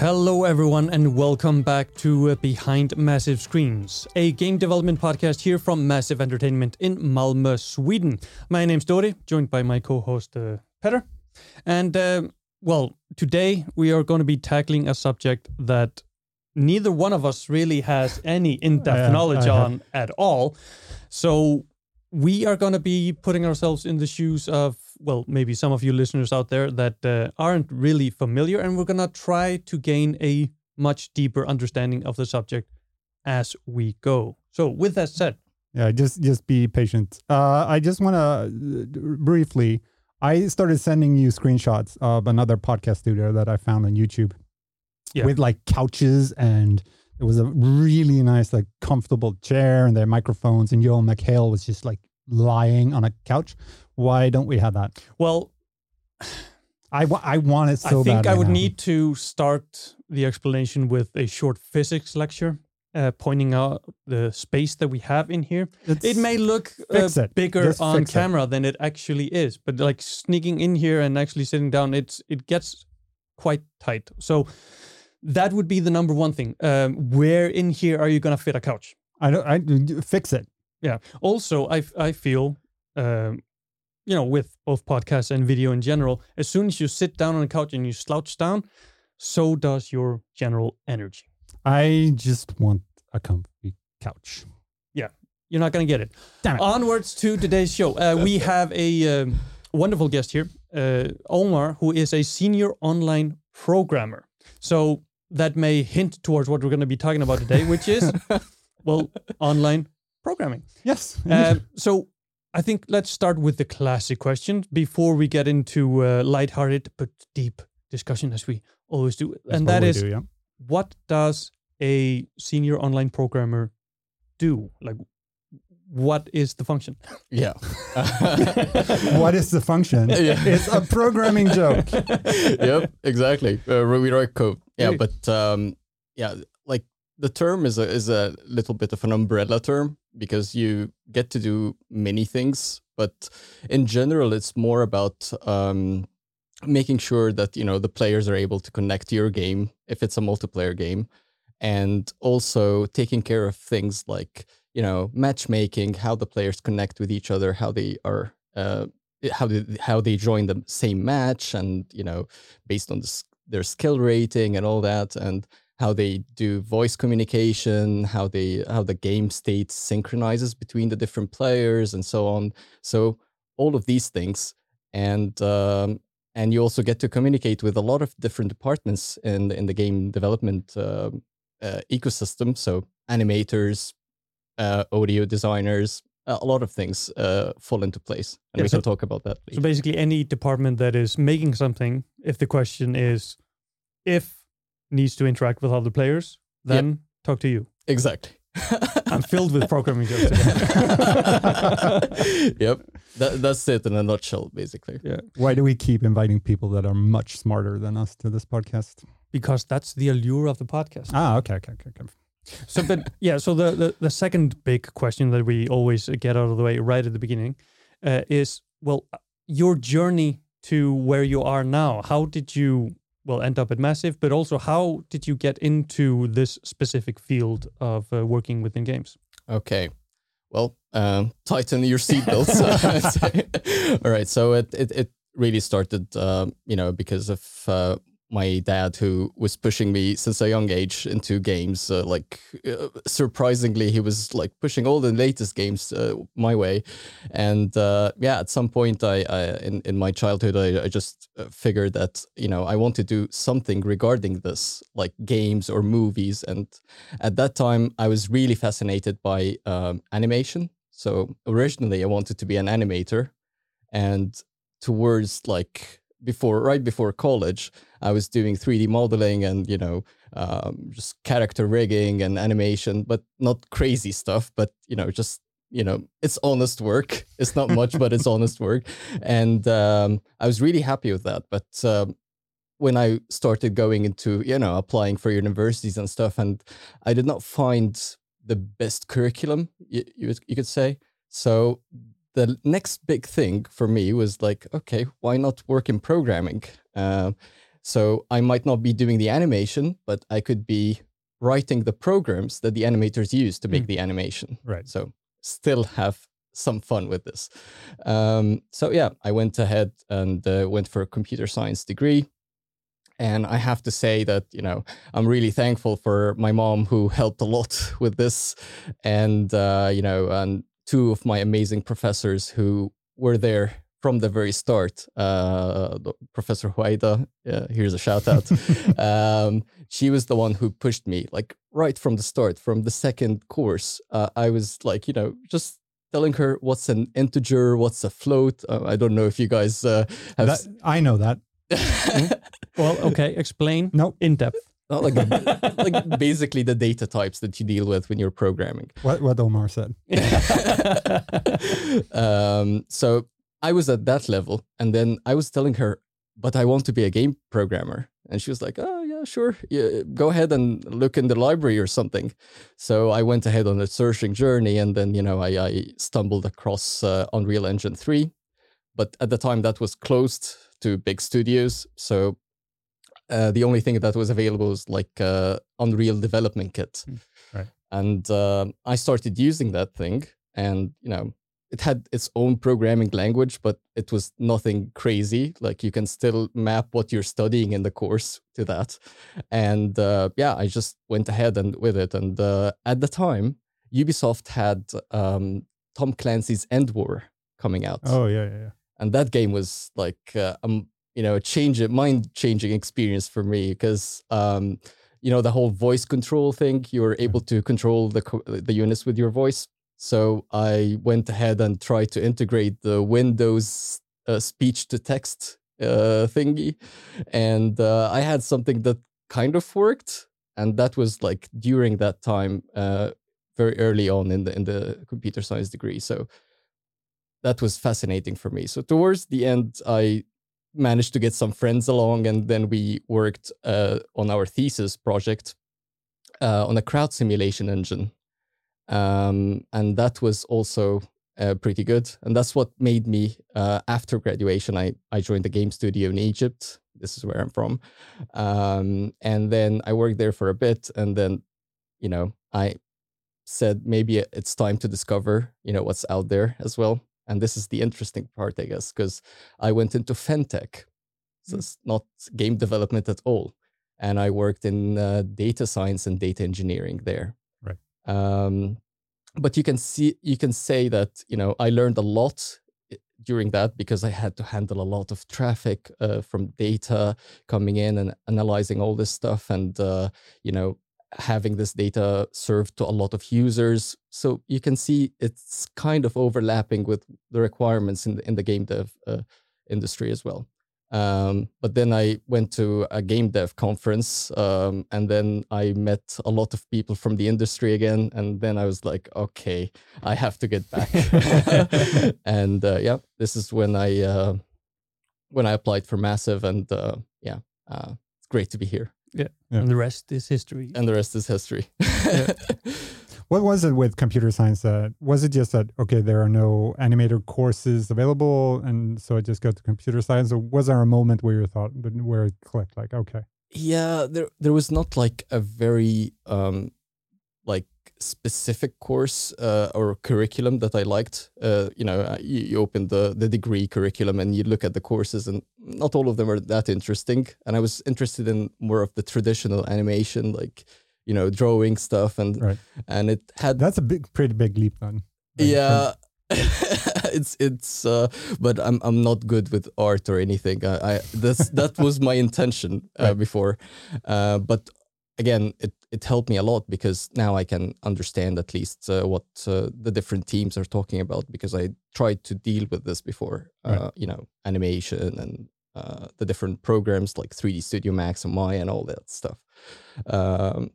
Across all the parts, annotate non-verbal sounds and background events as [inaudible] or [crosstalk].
Hello, everyone, and welcome back to uh, Behind Massive Screens, a game development podcast here from Massive Entertainment in Malmö, Sweden. My name's Dori, joined by my co host, uh, Petter. And, uh, well, today we are going to be tackling a subject that neither one of us really has any in depth knowledge on at all. So, we are going to be putting ourselves in the shoes of, well, maybe some of you listeners out there that uh, aren't really familiar, and we're going to try to gain a much deeper understanding of the subject as we go. So, with that said, Yeah, just just be patient. Uh, I just want to briefly. I started sending you screenshots of another podcast studio that I found on YouTube, Yeah. with like couches and it was a really nice, like comfortable chair and their microphones. And Joel McHale was just like lying on a couch. Why don't we have that? well, I I want it so I think I would now. need to start the explanation with a short physics lecture. Uh, pointing out the space that we have in here. It may look uh, it. bigger Just on fix it. camera than it actually is, but like sneaking in here and actually sitting down, it's it gets quite tight. So that would be the number one thing. Um, where in here are you gonna fit a couch? I don't. I fix it. Yeah. Also, I I feel, um, you know, with both podcasts and video in general, as soon as you sit down on a couch and you slouch down, so does your general energy. I just want a comfy couch. Yeah, you're not gonna get it. Damn it. Onwards to today's show. Uh, we [laughs] have a um, wonderful guest here, uh, Omar, who is a senior online programmer. So that may hint towards what we're going to be talking about today, which is, [laughs] well, online programming. Yes. Um, so I think let's start with the classic question before we get into uh, lighthearted but deep discussion, as we always do. That's and what that we is, do, yeah. what does a senior online programmer do? Like, what is the function? Yeah. [laughs] [laughs] what is the function? Yeah. It's a programming joke. yep, exactly. Uh, we write code. Yeah, but um, yeah, like the term is a is a little bit of an umbrella term because you get to do many things, but in general, it's more about um, making sure that you know the players are able to connect to your game if it's a multiplayer game, and also taking care of things like you know matchmaking, how the players connect with each other, how they are. Uh, how they how they join the same match and you know based on the, their skill rating and all that and how they do voice communication how they how the game state synchronizes between the different players and so on. So all of these things and um, and you also get to communicate with a lot of different departments in the, in the game development um uh, ecosystem. So animators uh, audio designers a a lot of things uh, fall into place and Yeah, we so- can talk about that So basically, any department that is making something, if the question is if needs to interact with other players, then talk to you. exactly [laughs] I'm filled with programming jokes. [laughs] Yep, that, that's it in a nutshell, basically. Yeah. Why do we keep inviting people that are much smarter than us to this podcast? because that's the allure of the podcast. Ah, okay, okay, okay. okay. So, but yeah, so the, the, the second big question that we always get out of the way right at the beginning uh, is well, your journey to where you are now. How did you, well, end up at Massive, but also how did you get into this specific field of uh, working within games? Okay. Well, um, tighten your seatbelts. [laughs] [laughs] All right. So it, it, it really started, um, you know, because of uh, my dad who was pushing me since a young age into games. Uh, like, uh, surprisingly, he was like pushing all the latest games uh, my way. And uh, yeah, at some point, I, I in, in my childhood, I, I just uh, figured that, you know, I want to do something regarding this, like games or movies. And at that time i was really fascinated by um, animation so originally i wanted to be an animator and towards like before right before college i was doing 3d modeling and you know um, just character rigging and animation but not crazy stuff but you know just you know it's honest work [laughs] it's not much but it's honest work and um, i was really happy with that but um, when I started going into, you know, applying for universities and stuff, and I did not find the best curriculum, you, you, you could say. So the next big thing for me was like, okay, why not work in programming? Uh, so I might not be doing the animation, but I could be writing the programs that the animators use to make Mm. the animation. Right. So still have some fun with this. Um, so yeah, I went ahead and uh, went for a computer science degree. And I have to say that, you know, I'm really thankful for my mom who helped a lot [laughs] with this. And, uh, you know, and two of my amazing professors who were there from the very start. Uh, Professor Huaida, uh, here's a shout out. [laughs] um, she was the one who pushed me, like right from the start, from the second course. Uh, I was like, you know, just telling her what's an integer, what's a float. Uh, I don't know if you guys uh, have. That, I know that. [laughs] Well, okay, explain No, in depth. Not like, [laughs] like basically the data types that you deal with when you're programming. what what Omar said. [laughs] [laughs] um, so I was at that level, and then I was telling her, "But I want to be a game programmer," and she was like, "Oh yeah, sure, yeah, go ahead and look in the library or something." So I went ahead on a searching journey, and then you know I, I stumbled across uh, Unreal Engine three, but at the time that was closed to big studios, so. Uh, the only thing that was available was like uh, Unreal Development Kit, right. and uh, I started using that thing, and you know it had its own programming language, but it was nothing crazy. Like you can still map what you're studying in the course to that. And uh, yeah, I just went ahead and with it. And uh, at the time, Ubisoft had um, Tom Clancy's EndWar coming out, Oh yeah, yeah, yeah. and that game was like uh, um you know change it mind changing experience for me because um you know the whole voice control thing. You're able to control the the units with your voice. So I went ahead and tried to integrate the Windows uh, speech to text uh, thingy, and uh, I had something that kind of worked, and that was like during that time, uh, very early on in the in the computer science degree. So that was fascinating for me. So towards the end, I managed to get some friends along, and then we worked uh, on our thesis project uh, on a crowd simulation engine um, and that was also uh, pretty good. And that's what made me uh, after graduation. I I joined a game studio in Egypt. This is where I'm from, um, and then I worked there for a bit, and then you know I said maybe it's time to discover you know what's out there as well. And this is the interesting part, I guess, because I went into fintech, so it's not game development at all, and I worked in uh, data science and data engineering there Right. um, but you can see you can say that you know i learned a lot during that because i had to handle a lot of traffic uh, from data coming in and analyzing all this stuff and uh, you know having this data served to a lot of users so you can see it's kind of overlapping with the requirements in the, in the game dev uh, industry as well um, but then I went to a game dev conference, um, and then I met a lot of people from the industry again. And then I was like, okay, I have to get back. [laughs] [laughs] and uh, yeah, this is when I uh, when I applied for Massive, and uh, yeah, uh, it's great to be here. Yeah. And the rest is history. And the rest is history. [laughs] What was it with computer science? Uh, was it just that okay, there are no animator courses available, and so I just got to computer science, or was there a moment where you thought but where it clicked? Like, okay, yeah there there was not like a very um like specific course uh, or curriculum that I liked. Uh, you know, uh, you, you open the the degree curriculum and you look at the courses, and not all of them are that interesting. And I was interested in more of the traditional animation, like you know, drawing stuff, and Right. and it had that's a big, pretty big leap then. Yeah. [laughs] it's it's uh but I'm I'm not good with art or anything. I, I that's that was my intention uh, Right. before. Uh but again it it helped me a lot because now I can understand at least uh, what uh, the different teams are talking about because I tried to deal with this before. Uh you know, animation and uh the different programs like 3D Studio Max and Maya and all that stuff. Um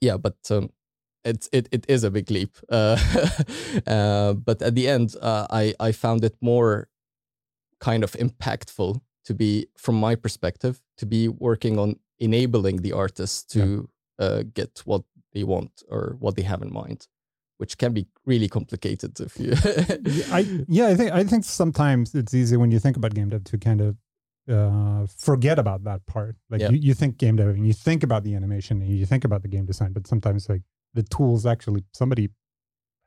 yeah, but um it's it, it is a big leap uh, [laughs] uh, but at the end uh, i i found it more kind of impactful to be from my perspective to be working on enabling the artists to uh, get what they want or what they have in mind which can be really complicated if you. [laughs] I yeah, I think I think sometimes it's easy when you think about game dev to kind of uh, forget about that part. Like Yeah. you, you think game dev and you think about the animation and you think about the game design, but sometimes like the tools actually somebody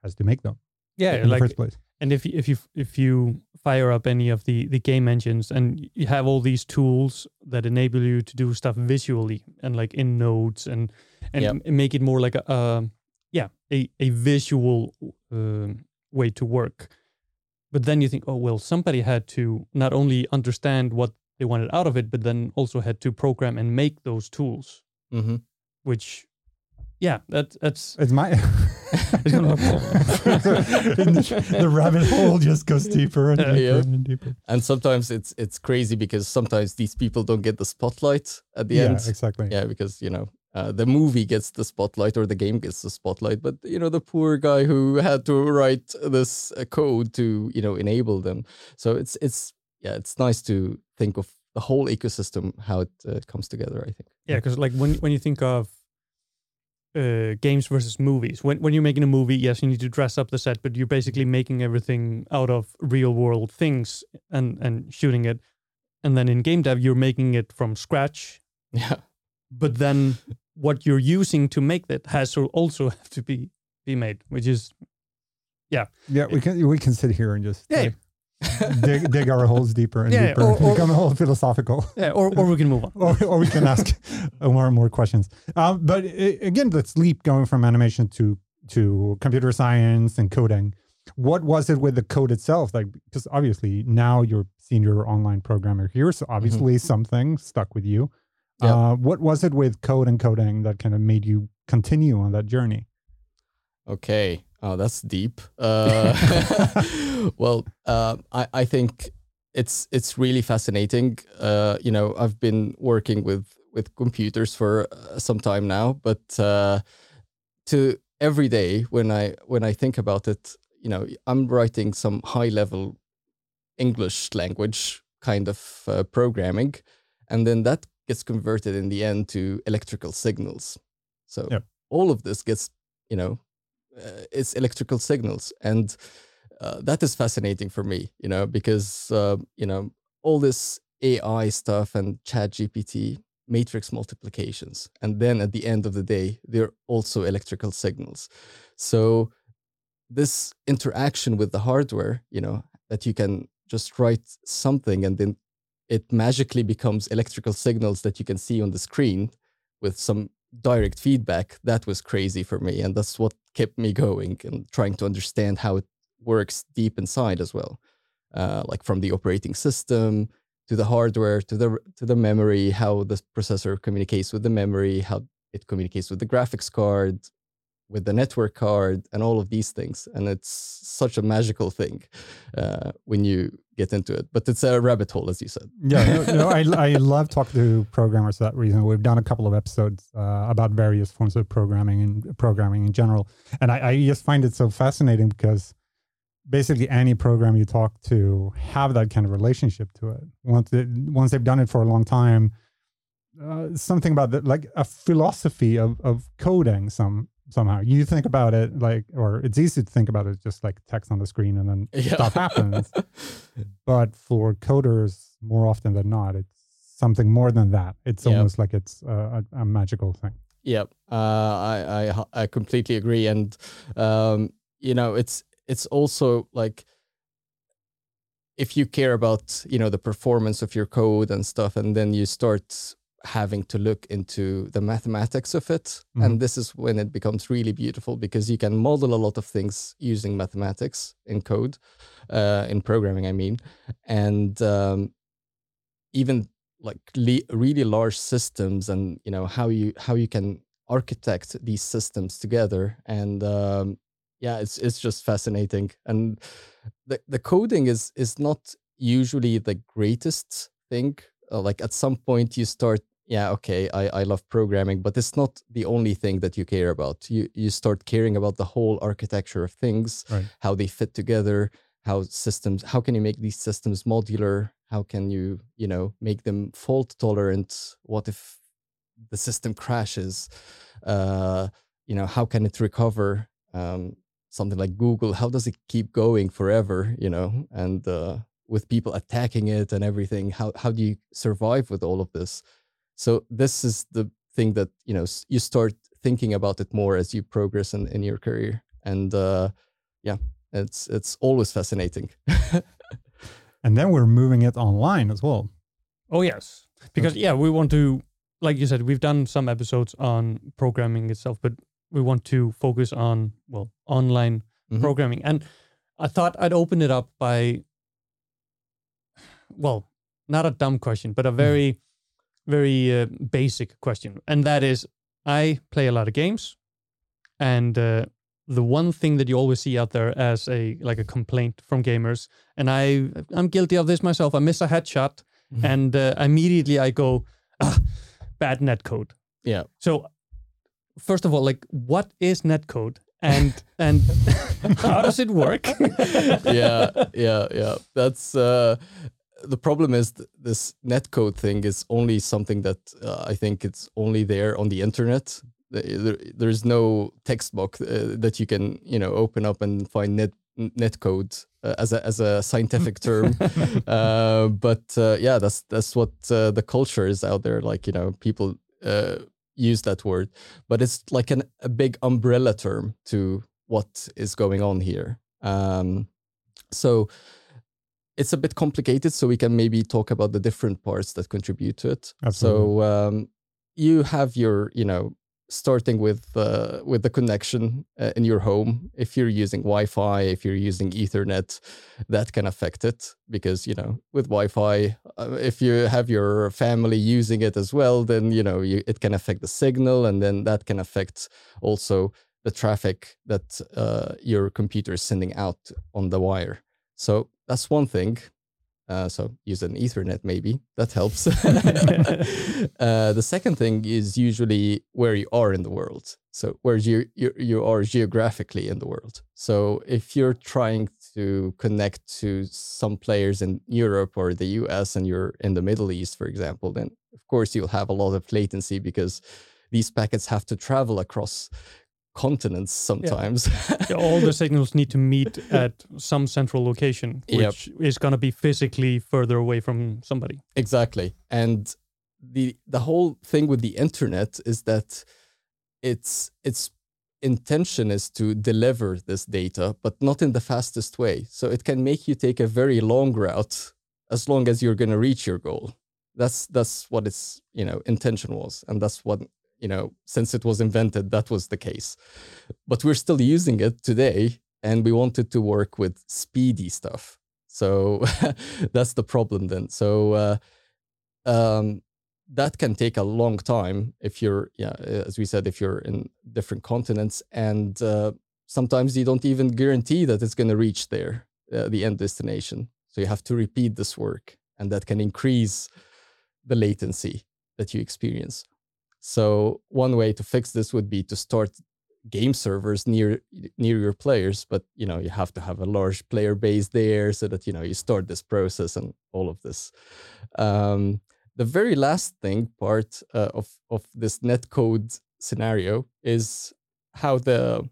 has to make them Yeah, in like the first place. And if you, if you if you fire up any of the the game engines and you have all these tools that enable you to do stuff visually and like in nodes and and Yep. make it more like a um yeah a a visual um, way to work. But then you think oh well somebody had to not only understand what they wanted out of it but then also had to program and make those tools. Hmm which yeah that that's It's my It's [laughs] gonna- the, [laughs] the rabbit hole just goes deeper and Uh, deeper yeah. and deeper. And sometimes it's it's crazy because sometimes these people don't get the spotlight at the yeah, end. exactly. Yeah, because you know uh, the movie gets the spotlight or the game gets the spotlight, but you know the poor guy who had to write this uh, code to you know enable them. So it's it's yeah, it's nice to think of the whole ecosystem how it uh, comes together. I think. Yeah, because like when when you think of uh, games versus movies, when when you're making a movie, yes, you need to dress up the set, but you're basically making everything out of real world things and and shooting it. And then in game dev, you're making it from scratch, Yeah. but then what you're using to make that has to also [laughs] have to be be made, which is yeah. Yeah, we can we can sit here and just Yeah. like, dig dig our holes deeper and Yeah, deeper, or- or- become all philosophical. yeah, or or we can move on. [laughs] or, or we can ask [laughs] more and more questions. Um, but i again, let's leap going from animation to to computer science and coding. What was it with the code itself? Like, because obviously now you're senior online programmer here, so obviously something stuck with you. Yep. Uh, what was it with code and coding that kind of made you continue on that journey? Okay. Oh, that's deep. Uh, [laughs] well, uh, I I think it's it's really fascinating. Uh, you know, I've been working with with computers for uh, some time now, but uh, to every day when I when I think about it, you know, I'm writing some high level English language kind of uh, programming, and then that gets converted in the end to electrical signals. So Yep. all of this gets, you know, it's electrical signals, and uh, that is fascinating for me, you know, because uh, you know all this AI stuff and ChatGPT matrix multiplications, and then at the end of the day, they're also electrical signals. So this interaction with the hardware, you know, that you can just write something and then it magically becomes electrical signals that you can see on the screen with some direct feedback. That was crazy for me. And that's what kept me going and trying to understand how it works deep inside as well. Uh, like from the operating system to the hardware to the to the memory, how the processor communicates with the memory, how it communicates with the graphics card, with the network card and all of these things and it's such a magical thing uh, when you get into it but it's a rabbit hole as you said Yeah, no, no, I, [laughs] I love talking to programmers for that reason. We've done a couple of episodes uh, about various forms of programming and programming in general. And I, I just find it so fascinating because basically any program you talk to have that kind of relationship to it. Once, it, once they've done it for a long time, uh, something about the, like a philosophy of, of coding some somehow. You think about it like or it's easy to think about it just like text on the screen and then [laughs] yeah. stuff happens. But for coders more often than not it's something more than that. It's Yep. almost like it's a, a, a magical thing. Yep, uh, I, I I completely agree, and um, you know, it's it's also like if you care about you know the performance of your code and stuff, and then you start having to look into the mathematics of it, and this is when it becomes really beautiful because you can model a lot of things using mathematics in code, uh, in programming, I mean, and um, even like le- really large systems and you know how you how you can architect these systems together. And um, yeah it's it's just fascinating. And the, the coding is is not usually the greatest thing. Uh, like at some point you start yeah okay I, I love programming but it's not the only thing that you care about you you start caring about the whole architecture of things Right. how they fit together how systems how can you make these systems modular how can you you know make them fault tolerant what if the system crashes uh you know how can it recover um something like Google, how does it keep going forever? You know, and uh, with people attacking it and everything, how how do you survive with all of this? So this is the thing that you know you start thinking about it more as you progress in, in your career, and uh, yeah, it's it's always fascinating. [laughs] and then we're moving it online as well. Oh yes, because okay. yeah, we want to, like you said, we've done some episodes on programming itself, but we want to focus on well online mm-hmm. programming, and I thought I'd open it up by, well, not a dumb question, but a mm-hmm. very, mm. Very uh, basic question, and that is, I play a lot of games, and uh, the one thing that you always see out there as a like a complaint from gamers, and I I'm guilty of this myself. I miss a headshot, mm-hmm. and uh, immediately I go, ah, bad netcode. Yeah. So first of all, like, what is netcode? And and [laughs] how does it work? [laughs] yeah, yeah, yeah. That's uh, the problem is th- this netcode thing is only something that uh, I think it's only there on the internet. There, there's no textbook uh, that you can you know open up and find net net code uh, as a as a scientific term. [laughs] Uh, but uh, yeah that's that's what uh, the culture is out there like you know people uh, use that word. But it's like an, a big umbrella term to what is going on here. Um, so it's a bit complicated so we can maybe talk about the different parts that contribute to it. Absolutely. so um, you have your you know starting with uh, with the connection uh, in your home. If you're using wi-fi if you're using ethernet that can affect it because you know with wi-fi uh, if you have your family using it as well then you know you, it can affect the signal and then that can affect also the traffic that uh, your computer is sending out on the wire so that's one thing uh, so use an Ethernet maybe that helps. [laughs] [laughs] uh, the second thing is usually where you are in the world. So where you, you you are geographically in the world. So if you're trying to connect to some players in Europe or the US and you're in the Middle East, for example, then of course you'll have a lot of latency because these packets have to travel across continents sometimes. Yeah. [laughs] All the signals need to meet at some central location, which yep. is going to be physically further away from somebody. Exactly. And the the whole thing with the internet is that its its intention is to deliver this data, but not in the fastest way. So it can make you take a very long route as long as you're going to reach your goal. That's that's what its you know intention was, and that's what you know, since it was invented, that was the case. But we're still using it today, and we wanted to work with speedy stuff. So [laughs] that's the problem then. So uh, um, that can take a long time if you're, yeah, as we said, if you're in different continents, and uh, sometimes you don't even guarantee that it's going to reach there, uh, the end destination. So you have to repeat this work, and that can increase the latency that you experience. So one way to fix this would be to start game servers near near your players, but you know you have to have a large player base there so that you know you start this process and all of this. Um, the very last thing part uh, of of this netcode scenario is how the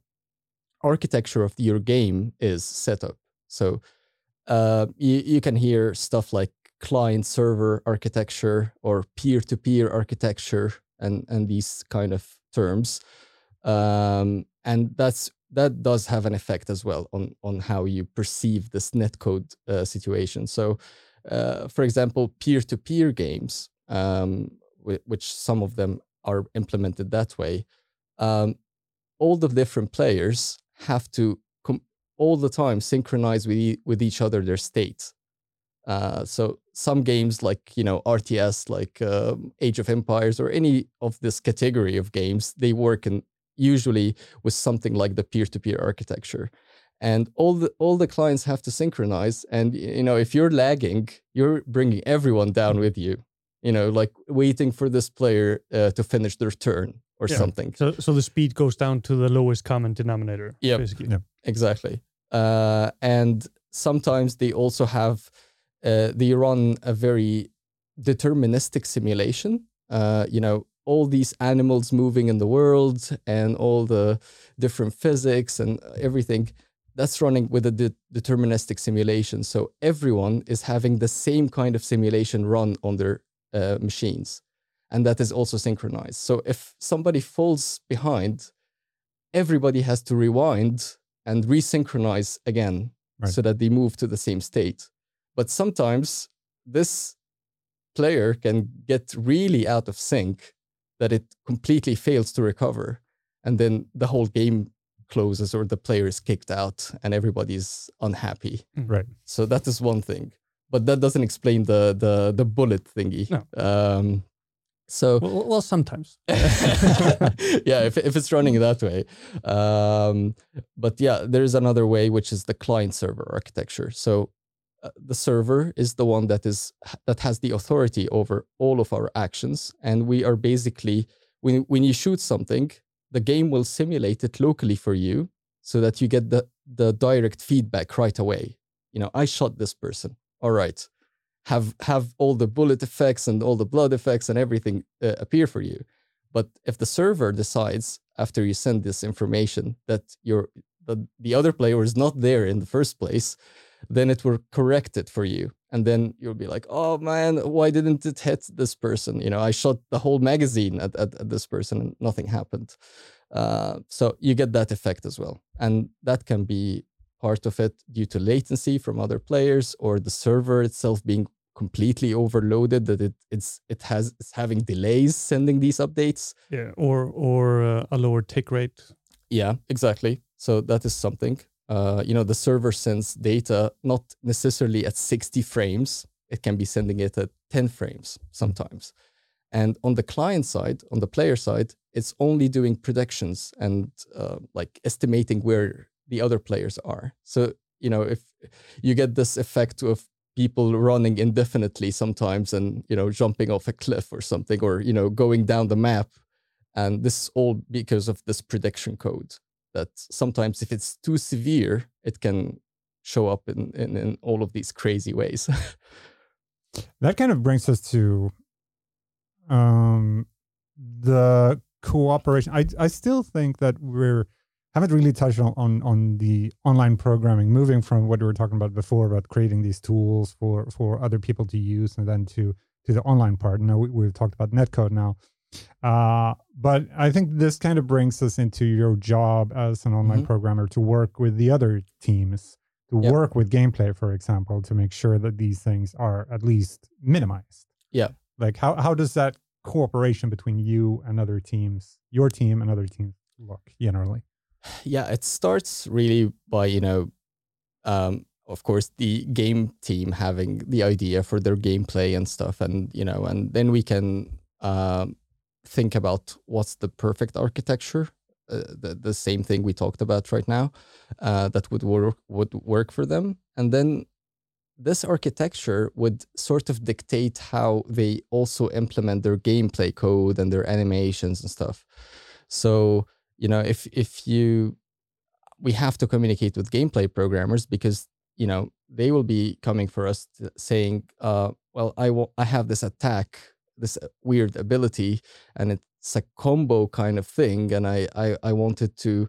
architecture of your game is set up. So uh, you, you can hear stuff like client server architecture or peer to peer architecture and and these kind of terms um, and that's that does have an effect as well on on how you perceive this netcode uh, situation. So uh, for example peer-to-peer games um, which some of them are implemented that way um, all the different players have to com- all the time synchronize with, e- with each other their state uh, so some games like you know RTS, like uh, Age of Empires, or any of this category of games, they work in usually with something like the peer-to-peer architecture, and all the all the clients have to synchronize. And you know, if you're lagging, you're bringing everyone down with you. You know, like waiting for this player uh, to finish their turn or yeah. something. So, so the speed goes down to the lowest common denominator. Yeah, yep. exactly. Uh, and sometimes they also have uh, they run a very deterministic simulation. Uh, you know, all these animals moving in the world and all the different physics and everything that's running with a de- deterministic simulation so everyone is having the same kind of simulation run on their uh, machines and that is also synchronized so if somebody falls behind everybody has to rewind and resynchronize again Right. so that they move to the same state but sometimes this player can get really out of sync that it completely fails to recover and then the whole game closes or the player is kicked out and everybody's unhappy Right. so that is one thing but that doesn't explain the the the bullet thingy No. um so Well, well sometimes. [laughs] [laughs] yeah, if, if it's running that way. Um, but yeah, there is another way, which is the client server architecture. So uh, the server is the one that is that has the authority over all of our actions, and we are basically when when you shoot something, the game will simulate it locally for you, so that you get the the direct feedback right away. You know, I shot this person. All right, have have all the bullet effects and all the blood effects and everything uh, appear for you. But if the server decides after you send this information that your the, the other player is not there in the first place, then it will correct it for you. And then you'll be like, oh man, why didn't it hit this person? You know, I shot the whole magazine at, at, at this person and nothing happened. Uh, so you get that effect as well. And that can be part of it due to latency from other players or the server itself being completely overloaded that it it's it has it's having delays sending these updates Yeah, or or uh, a lower tick rate. yeah exactly so that is something uh, you know the server sends data not necessarily at 60 frames it can be sending it at 10 frames sometimes. And on the client side on the player side it's only doing predictions and uh, like estimating where the other players are. So you know if you get this effect of people running indefinitely sometimes and you know jumping off a cliff or something or you know going down the map and this is all because of this prediction code that sometimes if it's too severe it can show up in in, in all of these crazy ways [laughs] That kind of brings us to um, the cooperation. I I still think that we're haven't really touched on, on on the online programming, moving from what we were talking about before about creating these tools for for other people to use, and then to to the online part. Now we, we've talked about netcode now. Uh, but I think this kind of brings us into your job as an online Mhm. programmer to work with the other teams, to Yep. work with gameplay, for example, to make sure that these things are at least minimized. Yeah. Like how how does that cooperation between you and other teams, your team and other teams look generally? yeah it starts really by you know um, of course the game team having the idea for their gameplay and stuff and you know and then we can um, think about what's the perfect architecture uh, the, the same thing we talked about right now uh, that would work would work for them. And then this architecture would sort of dictate how they also implement their gameplay code and their animations and stuff. So you know if if you we have to communicate with gameplay programmers because you know they will be coming for us saying uh, well i have this attack this uh, weird ability and it's a combo kind of thing and i i, I want it to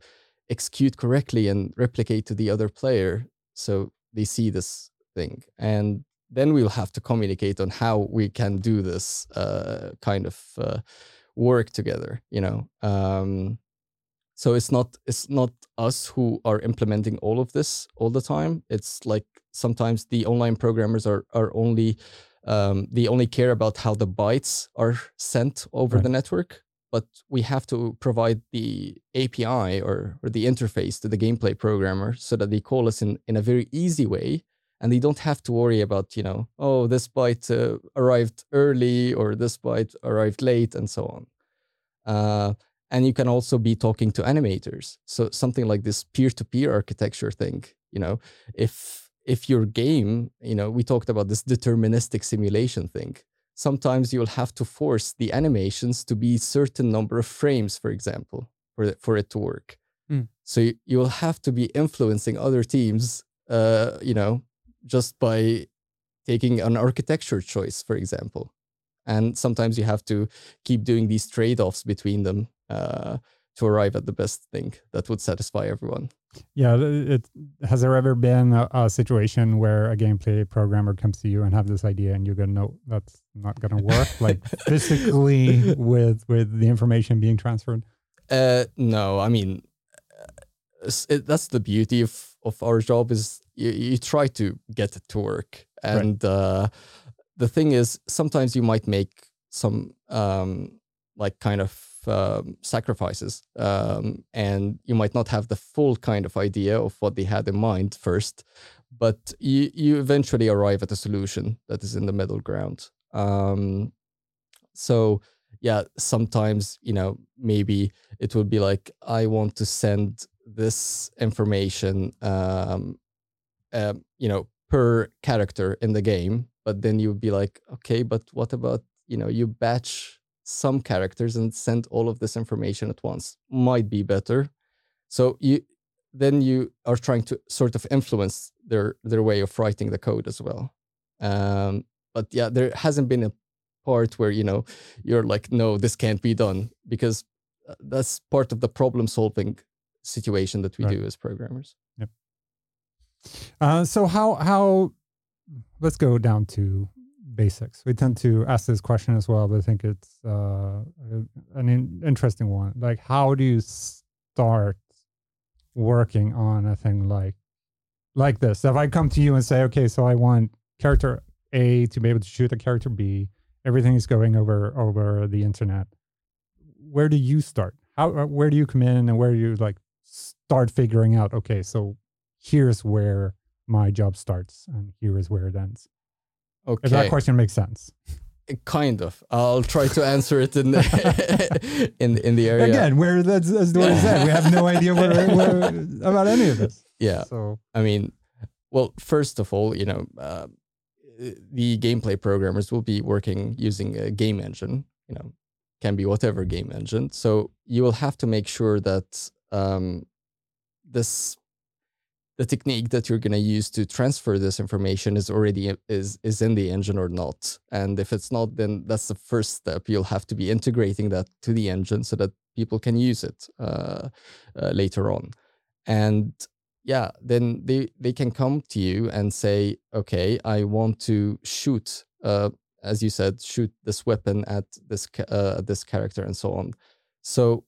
execute correctly and replicate to the other player so they see this thing. And then we'll have to communicate on how we can do this uh, kind of uh, work together you know? Um, so it's not it's not us who are implementing all of this all the time. It's like sometimes the online programmers are are only um, they only care about how the bytes are sent over Right. the network but we have to provide the api or, or the interface to the gameplay programmer so that they call us in, in a very easy way and they don't have to worry about you know oh this byte uh, arrived early or this byte arrived late and so on uh, and you can also be talking to animators so something like this peer-to-peer architecture thing you know if if your game you know we talked about this deterministic simulation thing sometimes you'll have to force the animations to be certain number of frames for example for it, for it to work Mm. so you, you will have to be influencing other teams uh, you know just by taking an architecture choice for example and sometimes you have to keep doing these trade-offs between them uh, to arrive at the best thing that would satisfy everyone. Yeah, it has there ever been a, a, situation where a gameplay programmer comes to you and have this idea and you go, no, that's not going [laughs] to work, like physically with with the information being transferred? Uh, no, I mean, uh, it, that's the beauty of of our job is you, you try to get it to work, and right. uh, the thing is sometimes you might make some um, like kind of um, sacrifices. Um, and you might not have the full kind of idea of what they had in mind first but you, you eventually arrive at a solution that is in the middle ground. Um, so yeah sometimes you know maybe it would be like i want to send this information um, uh, you know per character in the game but then you'd be like okay but what about you know you batch some characters and send all of this information at once might be better. So you then you are trying to sort of influence their their way of writing the code as well. Um, but yeah there hasn't been a part where you know you're like no this can't be done because uh, that's part of the problem solving situation that we right. do as programmers. Yep. Uh, so how how let's go down to basics. We tend to ask this question as well, but I think it's uh, an in- interesting one. Like, how do you start working on a thing like like this? If I come to you and say, okay, so I want character A to be able to shoot a character B, everything is going over over the internet. Where do you start? How uh, where do you come in and where do you like start figuring out? Okay, so here's where my job starts and here is where it ends. Okay. If that question makes sense. Kind of. I'll try to answer it in the [laughs] in in the area. Again, where that's as Dory said, we have no idea where, where, about any of this. Yeah. So I mean, well, first of all, you know, uh, the gameplay programmers will be working using a game engine. You know, can be whatever game engine. So you will have to make sure that um, this the technique that you're going to use to transfer this information is already is is in the engine or not. And if it's not then that's the first step. You'll have to be integrating that to the engine so that people can use it uh, uh, later on. And yeah then they they can come to you and say okay i want to shoot uh, as you said shoot this weapon at this uh, this character and so on. So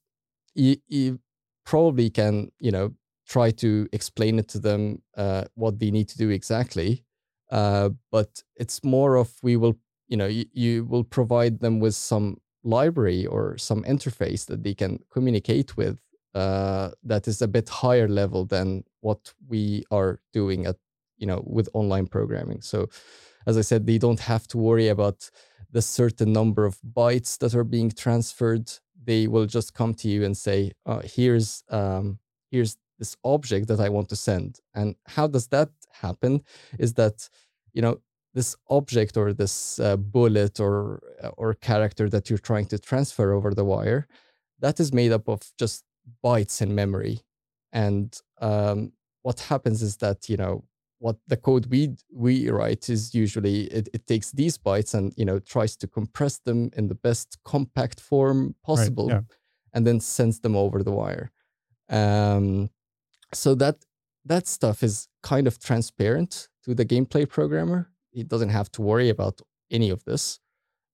you, you probably can you know try to explain it to them uh, what they need to do exactly. Uh, but it's more of we will, you know, you, you will provide them with some library or some interface that they can communicate with uh, that is a bit higher level than what we are doing at, you know, with online programming. So, as I said, they don't have to worry about the certain number of bytes that are being transferred. They will just come to you and say, uh, "Here's um, here's this object that I want to send. And how does that happen? Is that, you know, this object or this uh, bullet or uh, or character that you're trying to transfer over the wire, that is made up of just bytes in memory. And um, what happens is that you know what the code we we write is usually it, it takes these bytes and you know tries to compress them in the best compact form possible, right, yeah. and then sends them over the wire. Um, so that that stuff is kind of transparent to the gameplay programmer. He doesn't have to worry about any of this.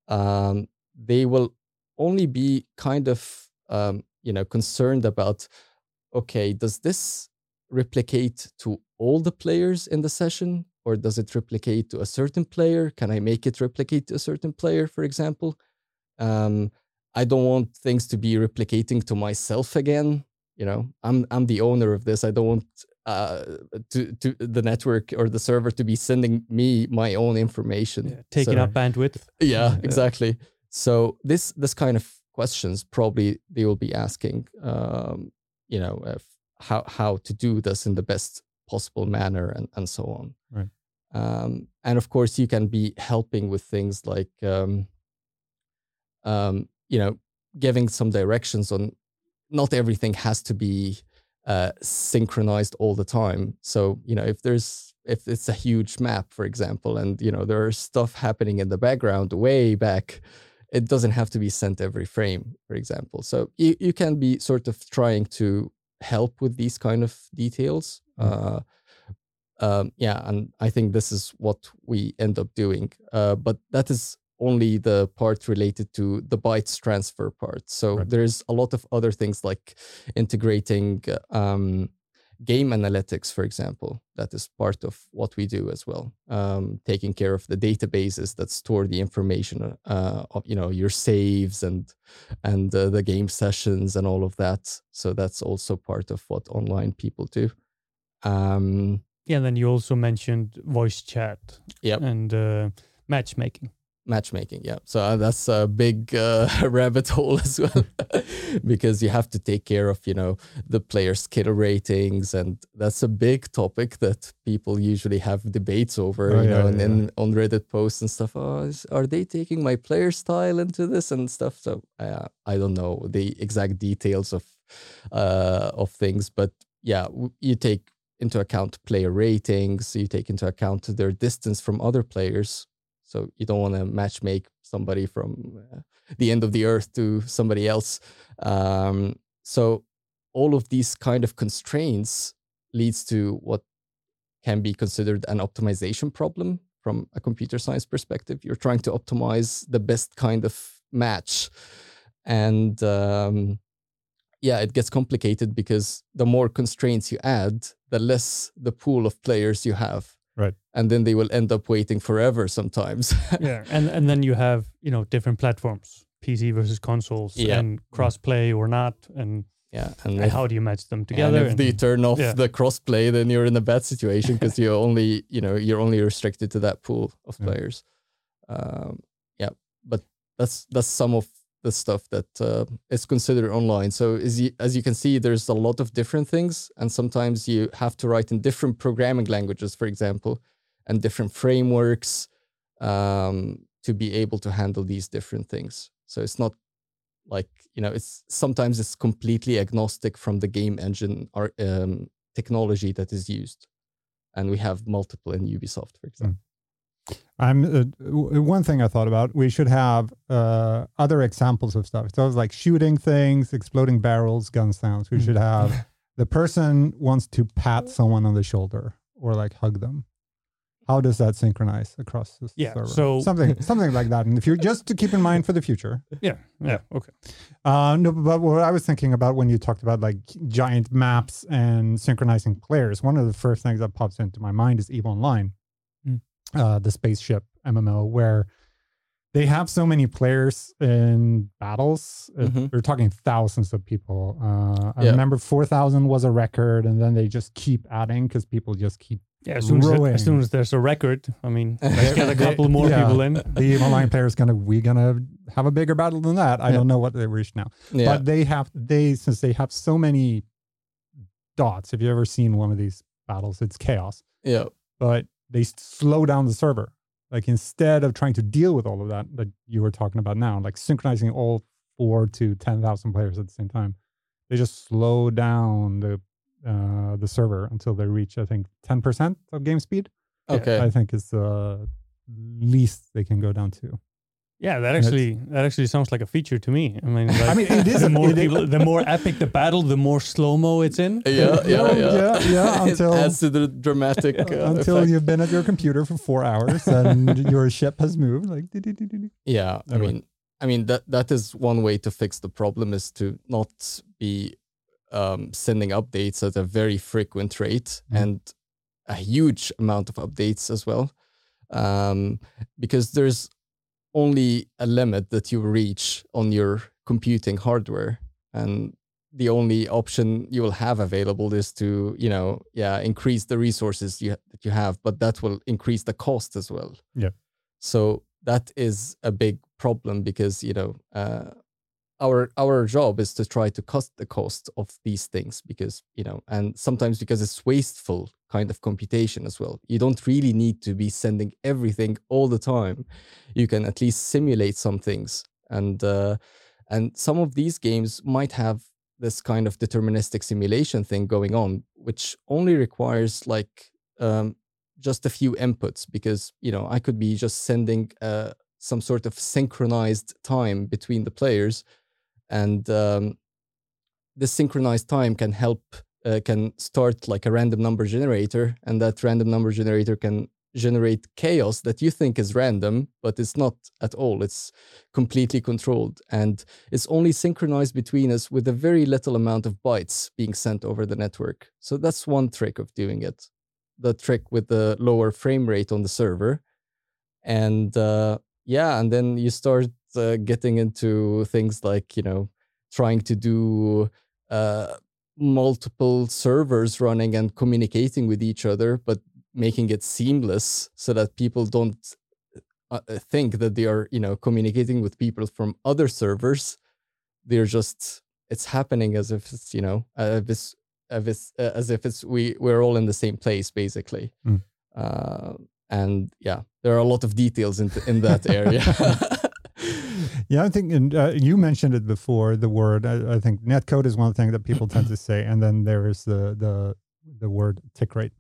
Um, they will only be kind of um, you know concerned about okay, does this replicate to all the players in the session, or does it replicate to a certain player? Can I make it replicate to a certain player, for example? Um, I don't want things to be replicating to myself again you know i'm i'm the owner of this. I don't want uh, to to the network or the server to be sending me my own information. Yeah, taking so, up bandwidth. [laughs] [laughs] Yeah. exactly. So this this kind of questions probably they will be asking um, you know if, how how to do this in the best possible manner and and so on. Right. Um, and of course you can be helping with things like um, um, you know giving some directions on not everything has to be uh, synchronized all the time. So you know, if there's if it's a huge map, for example, and you know there's stuff happening in the background way back, it doesn't have to be sent every frame, for example. So you, you can be sort of trying to help with these kind of details. Uh, um, yeah, and I think this is what we end up doing. Uh, but that is only the part related to the bytes transfer part. So Right. there's a lot of other things like integrating um, game analytics, for example. That is part of what we do as well. Um, taking care of the databases that store the information uh, of you know your saves and and uh, the game sessions and all of that. So that's also part of what online people do. Um, Yeah, and then you also mentioned voice chat Yep. and uh, matchmaking. Matchmaking yeah. So uh, that's a big [laughs] uh, rabbit hole as well. [laughs] Because you have to take care of you know the player skill ratings and that's a big topic that people usually have debates over Oh, you yeah, know and yeah. then on reddit posts and stuff oh is, are they taking my player style into this? and stuff. So uh, i don't know the exact details of uh, of things but yeah w- you take into account player ratings you take into account their distance from other players so you don't want to match make somebody from uh, the end of the earth to somebody else. Um, so all of these kind of constraints leads to what can be considered an optimization problem from a computer science perspective. You're trying to optimize the best kind of match, and um, yeah, it gets complicated because the more constraints you add, the less the pool of players you have Right. and then they will end up waiting forever sometimes. [laughs] yeah, and and then you have you know different platforms, PC versus consoles, Yeah. and crossplay or not, and, yeah, and, and if, how do you match them and together? if and- they turn off yeah. the crossplay, then you're in a bad situation [laughs] because you're only you know you're only restricted to that pool of Yeah. players. Um, yeah, but that's that's some of the stuff that uh, is considered online. So as you, as you can see, there's a lot of different things, and sometimes you have to write in different programming languages, for example, and different frameworks um, to be able to handle these different things. So it's not like you know, it's sometimes it's completely agnostic from the game engine or um, technology that is used, and we have multiple in Ubisoft, for example. I'm uh, w- one thing I thought about. We should have uh, other examples of stuff. So it's like shooting things, exploding barrels, gun sounds. We should have [laughs] the person wants to pat someone on the shoulder or like hug them. How does that synchronize across the Yeah, server? so- something something like that. And if you're just to keep in mind for the future. [laughs] yeah, yeah, okay. Uh, no, but what I was thinking about when you talked about like giant maps and synchronizing players, one of the first things that pops into my mind is EVE Online, Mm. Uh, the spaceship MMO, where they have so many players in battles. Uh, Mhm. We're talking thousands of people. Uh, I Yeah. remember 4,000 was a record, and then they just keep adding because people just keep Yeah, as soon as, it- as soon as there's a record, I mean, [laughs] let's get a couple more Yeah. people in. the EVE Online players gonna we gonna have a bigger battle than that. I Yeah. don't know what they reached now. Yeah, But they have they since they have so many dots. Have you ever seen one of these battles? It's chaos. yeah, But they slow down the server. Like instead of trying to deal with all of that that you were talking about now, like synchronizing all four to ten thousand players at the same time, they just slow down the uh, the server until they reach I think ten percent of game speed. okay. I think is the least they can go down to. Yeah, that That's- actually that actually sounds like a feature to me. I mean, [laughs] like, I mean, it is the more people, the more epic the battle, the more slow mo it's in. yeah, yeah, [laughs] No, yeah, yeah, yeah, [laughs] until- it adds to the dramatic uh, until effect. you've been at your computer for four hours and your ship has moved. Like. Yeah, I Anyway. mean, I mean that that is one way to fix the problem is to not be um, sending updates at a very frequent rate Mhm. and a huge amount of updates as well, um, because there's only a limit that you reach on your computing hardware, and the only option you will have available is to you know yeah increase the resources you that you have, but that will increase the cost as well. Yeah. So that is a big problem because you know uh, our our job is to try to cut the cost of these things because you know and sometimes because it's wasteful kind of computation as well. You don't really need to be sending everything all the time. You can at least simulate some things and uh, and some of these games might have this kind of deterministic simulation thing going on, which only requires like um, just a few inputs because you know I could be just sending uh, some sort of synchronized time between the players, and um, synchronized time can help uh, can start like a random number generator, and that random number generator can generate chaos that you think is random, but it's not at all. It's completely controlled. And it's only synchronized between us with a very little amount of bytes being sent over the network. So that's one trick of doing it. The trick with the lower frame rate on the server. And uh, yeah, and then you start uh, getting into things like, you know, trying to do uh, multiple servers running and communicating with each other, but making it seamless so that people don't uh, uh, think that they are you know communicating with people from other servers. They're just it's happening as if it's you know as if it's, as if it's, uh, as if it's we we're all in the same place basically. Mm. uh, and yeah there are a lot of details in, in that area [laughs] [laughs] yeah i think and, uh, you mentioned it before the word I, I, think netcode is one thing that people tend to say and then there is the the the word tick rate.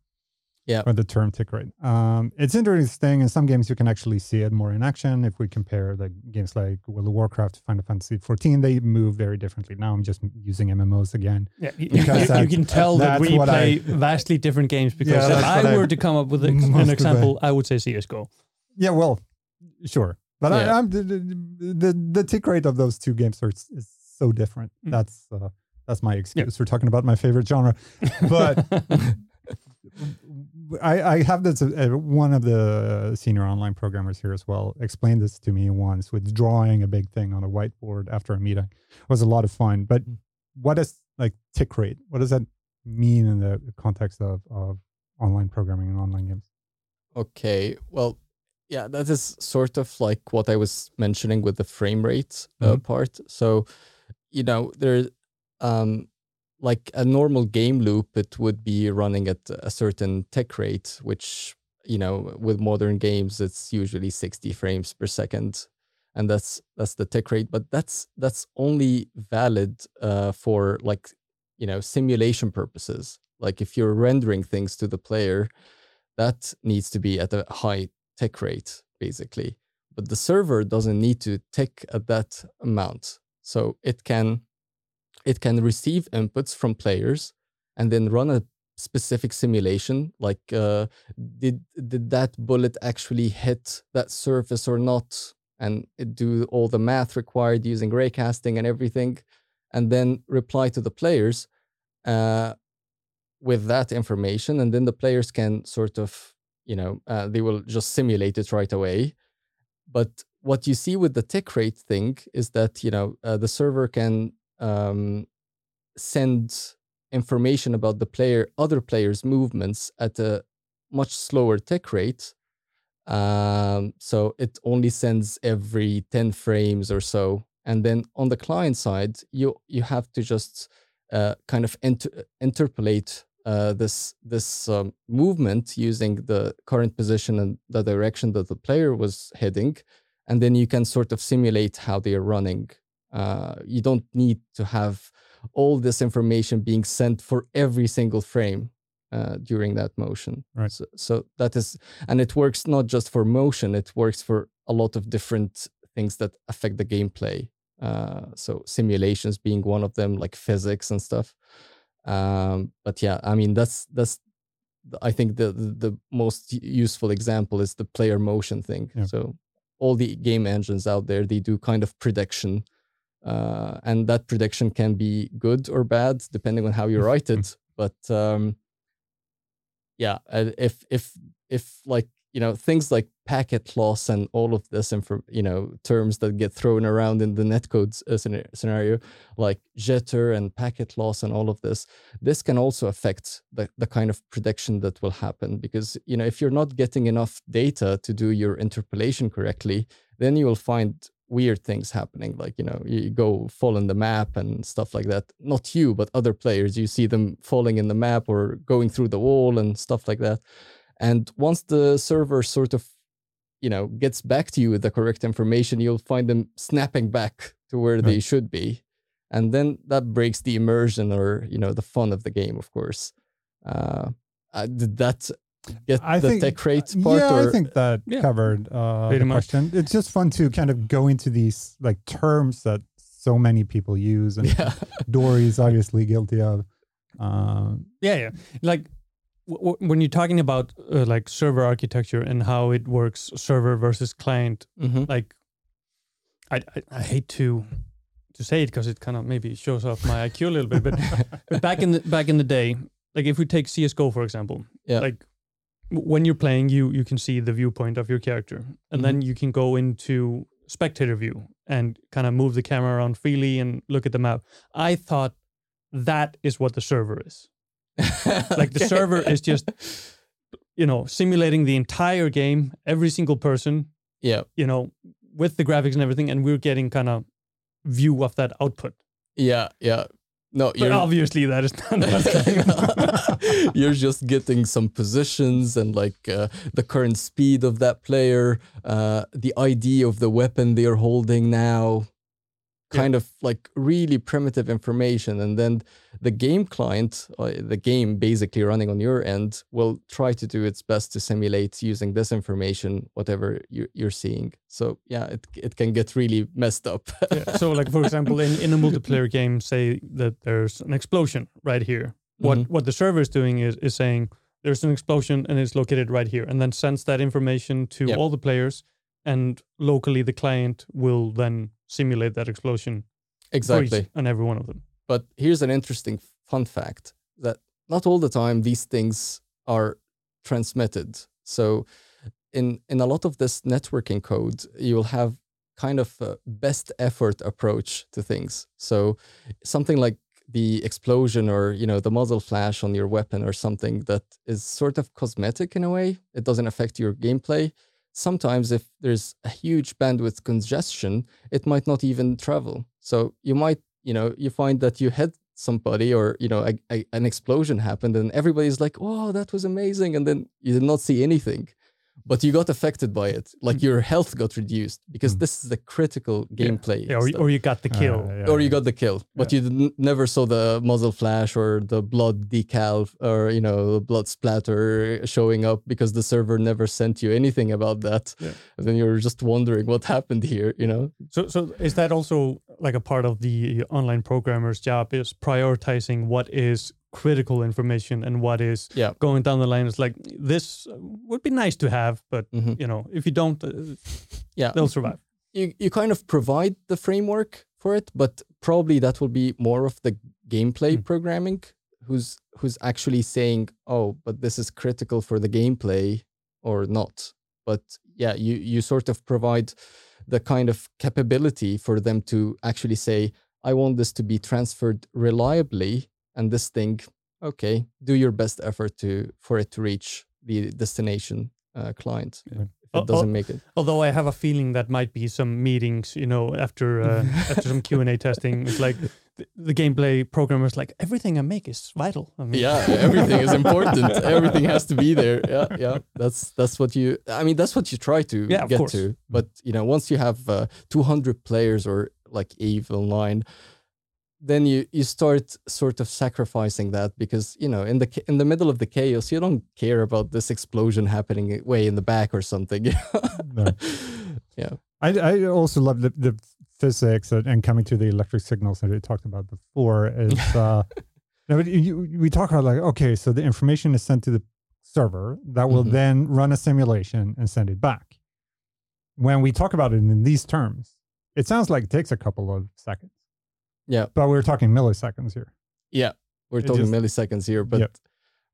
Yeah. Or the term tick rate. Um, it's interesting in some games you can actually see it more in action. If we compare like games like world of warcraft final fantasy 14 they move very differently. Now i'm just using mmos again. Yeah you, you, you can tell that we play I, vastly different games because yeah, if i were I, to come up with a, [laughs] an example i would say csgo yeah well sure but yeah. I, am the, the, the tick rate of those two games are is so different mm. that's uh, that's my excuse yeah. for talking about my favorite genre but [laughs] I, I have this. Uh, one of the senior online programmers here as well explained this to me once with drawing a big thing on a whiteboard after a meeting. It was a lot of fun. But mm. what is like tick rate? What does that mean in the context of, of online programming and online games? Okay. Well, yeah, that is sort of like what I was mentioning with the frame rate uh, mm-hmm. part. So, you know, there, um, like a normal game loop, it would be running at a certain tick rate, which you know with modern games it's usually 60 frames per second, and that's that's the tick rate. But that's that's only valid uh, for like you know simulation purposes. Like if you're rendering things to the player, that needs to be at a high tick rate basically. But the server doesn't need to tick at that amount, so it can it can receive inputs from players and then run a specific simulation like uh, did did that bullet actually hit that surface or not? And do all the math required using raycasting and everything and then reply to the players uh, with that information. And then the players can sort of you know uh, they will just simulate it right away but what you see with the tick rate thing is that you know uh, the server can um, send information about the player, other players' movements at a much slower tick rate. Um, so it only sends every 10 frames or so. And then on the client side, you you have to just uh, kind of inter- interpolate uh, this this um, movement using the current position and the direction that the player was heading, and then you can sort of simulate how they are running uh, you don't need to have all this information being sent for every single frame uh, during that motion. Right. So, so that is, and it works not just for motion; it works for a lot of different things that affect the gameplay. Uh, so simulations being one of them, like physics and stuff. Um, but yeah, I mean that's that's I think the the most useful example is the player motion thing. Yeah. So all the game engines out there they do kind of prediction uh, and that prediction can be good or bad depending on how you write it. [laughs] But um, yeah, if if if like you know things like packet loss and all of this info, you know terms that get thrown around in the netcode uh, scenario, like jitter and packet loss and all of this, this can also affect the, the kind of prediction that will happen because you know if you're not getting enough data to do your interpolation correctly, then you will find weird things happening like you know you go fall in the map and stuff like that. Not you but other players. You see them falling in the map or going through the wall and stuff like that and once the server sort of you know gets back to you with the correct information you'll find them snapping back to where right. they should be and then that breaks the immersion or you know the fun of the game of course uh, that get I the think- tick rate part? yeah, or, I think that Yeah. covered uh, Pretty the much. question. It's just fun to kind of go into these like terms that so many people use, and [laughs] yeah, Dory is obviously guilty of. Um, Yeah, yeah. Like w- w- when you're talking about uh, like server architecture and how it works, server versus client. Mhm. Like, I I, I hate to to say it because it kind of maybe shows off my IQ a little bit, but, [laughs] but back in the back in the day, like if we take CS:GO for example, Yeah. like when you're playing, you you can see the viewpoint of your character, and then you can go into spectator view and kind of move the camera around freely and look at the map. I thought that is what the server is [laughs] like the server is just you know simulating the entire game every single person yeah, you know with the graphics and everything and we're getting kind of view of that output yeah, yeah. No, but you're obviously that is not [laughs] what's going on. [laughs] you're just getting some positions and like uh, the current speed of that player, uh, the ID of the weapon they're holding now, Yeah. kind of like really primitive information. And then the game client, uh, the game basically running on your end, will try to do its best to simulate using this information, whatever you're, you're seeing. So yeah, it, it can get really messed up. Yeah, [laughs] so like for example in, in a multiplayer game say that there's an explosion right here what Mhm. what the server is doing is, is saying there's an explosion and it's located right here and then sends that information to Yep. all the players and locally the client will then simulate that explosion exactly. on every one of them But here's an interesting fun fact that not all the time these things are transmitted. So in in a lot of this networking code, you will have kind of a best effort approach to things. So something like the explosion or you know the muzzle flash on your weapon or something that is sort of cosmetic in a way. It doesn't affect your gameplay. Sometimes if there's a huge bandwidth congestion, it might not even travel. So you might, you know, you find that you hit somebody or, you know, a, a- an explosion happened and everybody's like, oh, that was amazing. And then you did not see anything, but you got affected by it. Like your health got reduced because Mm. this is the critical gameplay. yeah, or, or you got the kill uh, yeah, or you yeah. got the kill, but you didn't, never saw the muzzle flash or the blood decal or you know blood splatter showing up because the server never sent you anything about that. Yeah. And then you're just wondering what happened here. You know? So, so is that also like a part of the online programmer's job is prioritizing what is critical information and what is Yeah. going down the line? It's like this would be nice to have, but Mhm. you know, if you don't, uh, Yeah. they'll survive. you you kind of provide the framework for it, but probably that will be more of the gameplay Mm. programming who's who's actually saying, "Oh, but this is critical for the gameplay or not." But yeah, you you sort of provide the kind of capability for them to actually say, "I want this to be transferred reliably and this thing, okay, do your best effort to for it to reach the destination uh, client." Right. If it doesn't make it. Although I have a feeling that might be some meetings, you know, after uh, after some Q and A [laughs] testing. It's like the, the gameplay programmer's like everything I make is vital. I mean, yeah everything is important everything has to be there yeah yeah that's that's what you i mean that's what you try to Yeah, get course. to but you know once you have uh, 200 players or like eve online then you you start sort of sacrificing that because you know in the in the middle of the chaos you don't care about this explosion happening way in the back or something [laughs] No. yeah I, I also love the, the physics and, and coming to the electric signals that we talked about before is [laughs] uh no, you, we talk about like okay so the information is sent to the server that will Mhm. then run a simulation and send it back when we talk about it in these terms it sounds like it takes a couple of seconds Yeah. but we're talking milliseconds here yeah we're It talking just- milliseconds here but Yep.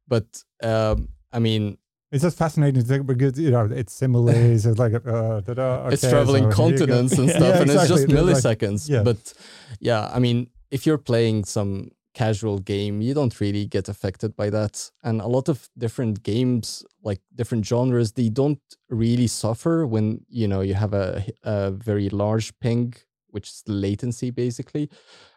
but um i mean it's just fascinating to think because you know it simulates it's like uh, da-da, [laughs] it's traveling so here you go. continents and [laughs] stuff, yeah, and it's just exactly. There's like- milliseconds. yeah. But yeah, I mean, if you're playing some casual game, you don't really get affected by that. And a lot of different games, like different genres, they don't really suffer when you know you have a, a very large ping, which is latency basically.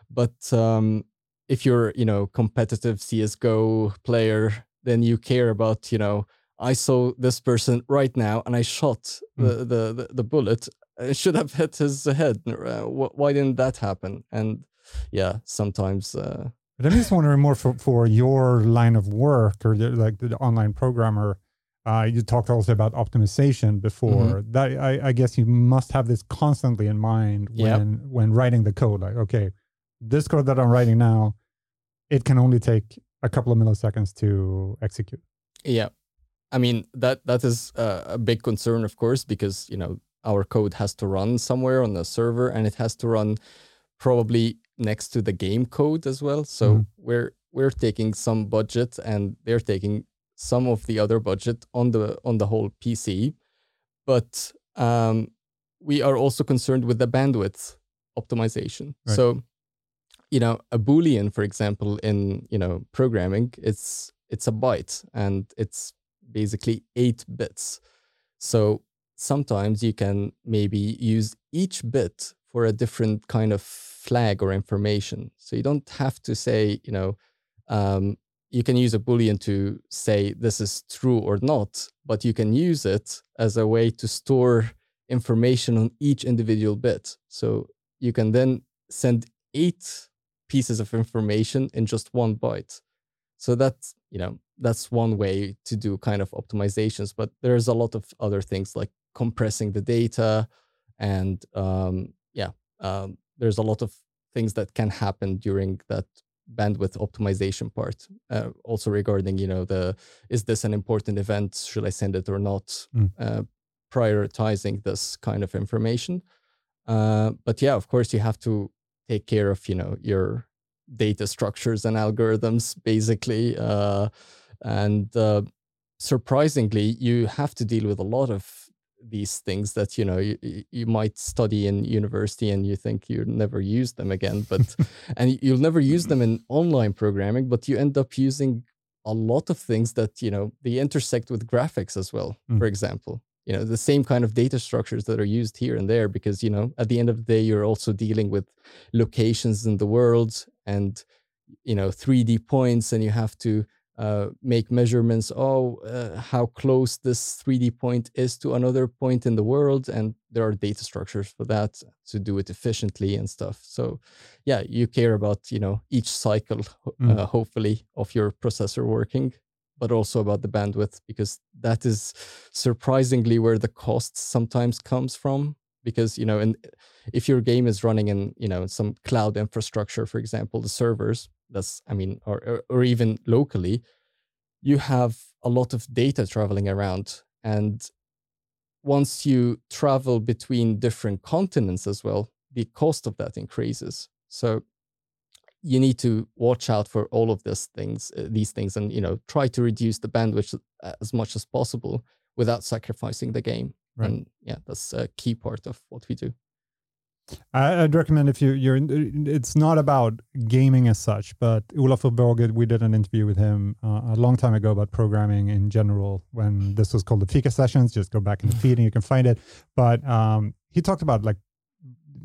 But um, if you're you know competitive CS:GO player, then you care about you know I saw this person right now and I shot the, the, the, the bullet. It should have hit his head. Uh, why didn't that happen? And yeah, sometimes. Uh, But I'm just wondering more for, for your line of work or the, like the online programmer. Uh, you talked also about optimization before. Mm-hmm. That I, I guess you must have this constantly in mind Yep. when when writing the code. Like, okay, this code that I'm writing now, it can only take a couple of milliseconds to execute. Yeah, I mean that that is uh, a big concern, of course, because you know our code has to run somewhere on the server, and it has to run probably next to the game code as well. So Mhm. we're we're taking some budget, and they're taking some of the other budget on the on the whole PC, but um, we are also concerned with the bandwidth optimization. Right. So you know a boolean for example in you know programming it's it's a byte and it's basically 8 bits so sometimes you can maybe use each bit for a different kind of flag or information so you don't have to say you know um, you can use a boolean to say this is true or not but you can use it as a way to store information on each individual bit so you can then send eight pieces of information in just one byte. So that's you know that's one way to do kind of optimizations. But there's a lot of other things like compressing the data, and um, yeah, um, there's a lot of things that can happen during that bandwidth optimization part. Uh, also regarding you know the is this an important event? Should I send it or not? Mm. Uh, prioritizing this kind of information. Uh, but yeah, of course, you have to take care of you know your data structures and algorithms basically uh, and uh, surprisingly you have to deal with a lot of these things that you know you, you might study in university and you think you never use them again but [laughs] and you'll never use them in online programming but you end up using a lot of things that you know they intersect with graphics as well Mm. for example you know the same kind of data structures that are used here and there because you know at the end of the day you're also dealing with locations in the world and you know 3d points and you have to uh, make measurements oh uh, how close this 3d point is to another point in the world and there are data structures for that to do it efficiently and stuff so yeah you care about you know each cycle Mm. uh, hopefully of your processor working but also about the bandwidth because that is surprisingly where the cost sometimes comes from because you know and if your game is running in you know some cloud infrastructure for example the servers that's i mean or or, even locally you have a lot of data traveling around. And once you travel between different continents as well the cost of that increases. So you need to watch out for all of these things uh, these things and you know try to reduce the bandwidth as much as possible without sacrificing the game Right. and yeah that's a key part of what we do I'd recommend if you you're it's not about gaming as such, but Olaf Borged, we did an interview with him uh, a long time ago about programming in general when this was called the Fika sessions. Just go back in the feed and you can find it. But um, he talked about like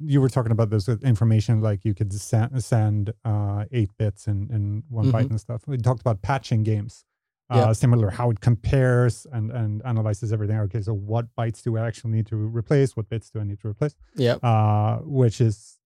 you were talking about this with information like you could send, send uh, eight bits in, in one byte Mhm. and stuff. We talked about patching games. Uh, Yeah. Similar, how it compares and, and analyzes everything. Okay, so what bytes do I actually need to replace? What bits do I need to replace? yeah uh, which is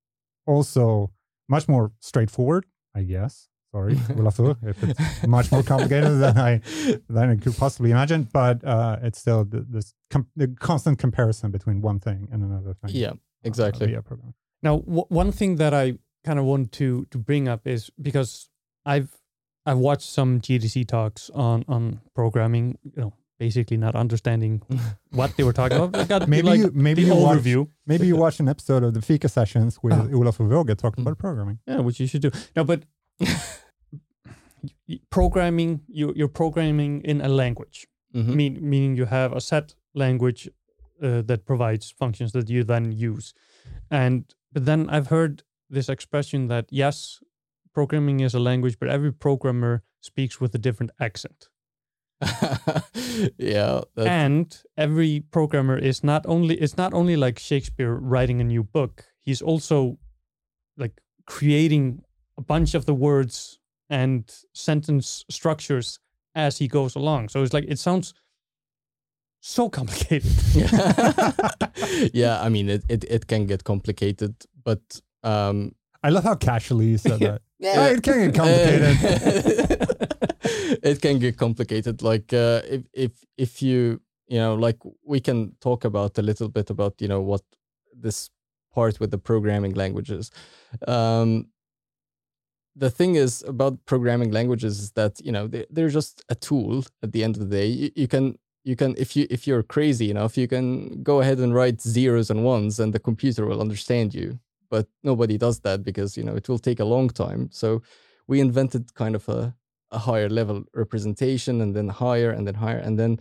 also much more straightforward, I guess. Sorry, [laughs] Olafur, if it's much more complicated than I than I could possibly imagine, but uh, it's still the, this com- the constant comparison between one thing and another thing. yeah uh, exactly via program. Now, w- one thing that I kind of want to to bring up is because I've I've watched some GDC talks on on programming, you know, basically not understanding [laughs] what they were talking about. I got Maybe like you maybe the you watch, maybe you watch an episode of the Fika sessions with Oh. Olaf Waage talking Mm. about programming. Yeah, which you should do. No, but [laughs] programming you you're programming in a language. Mhm. mean, meaning you have a set language uh, that provides functions that you then use. And but then I've heard this expression that yes, programming is a language, but every programmer speaks with a different accent. [laughs] yeah that, and every programmer is not only it's not only like Shakespeare writing a new book. He's also like creating a bunch of the words and sentence structures as he goes along. So it's like it sounds so complicated. yeah. [laughs] yeah i mean it, it, it can get complicated but um I love how casually you said [laughs] that. Yeah, it can get complicated. [laughs] it can get complicated. Like uh, if if if you you know like we can talk about a little bit about you know what this part with the programming languages. Um, the thing is about programming languages is that you know they, they're just a tool at the end of the day. You, you can you can if you if you're crazy enough you can go ahead and write zeros and ones and the computer will understand you but nobody does that because you know it will take a long time. So we invented kind of a, a higher level representation and then higher and then higher. And then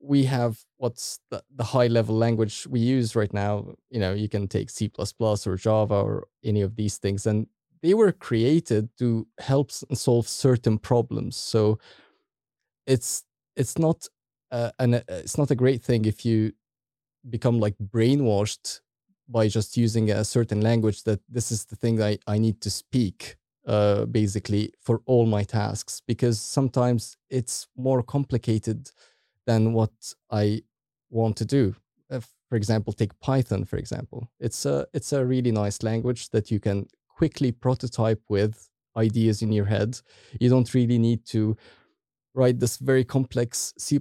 we have what's the, the high level language we use right now. You know you can take c++ or java or any of these things. And they were created to help solve certain problems. So it's it's not uh, and it's not a great thing if you become like brainwashed by just using a certain language that this is the thing I, I need to speak uh, basically for all my tasks because sometimes it's more complicated than what I want to do. Uh, for example, take Python, for example. It's a, it's a really nice language that you can quickly prototype with ideas in your head. You don't really need to write this very complex C++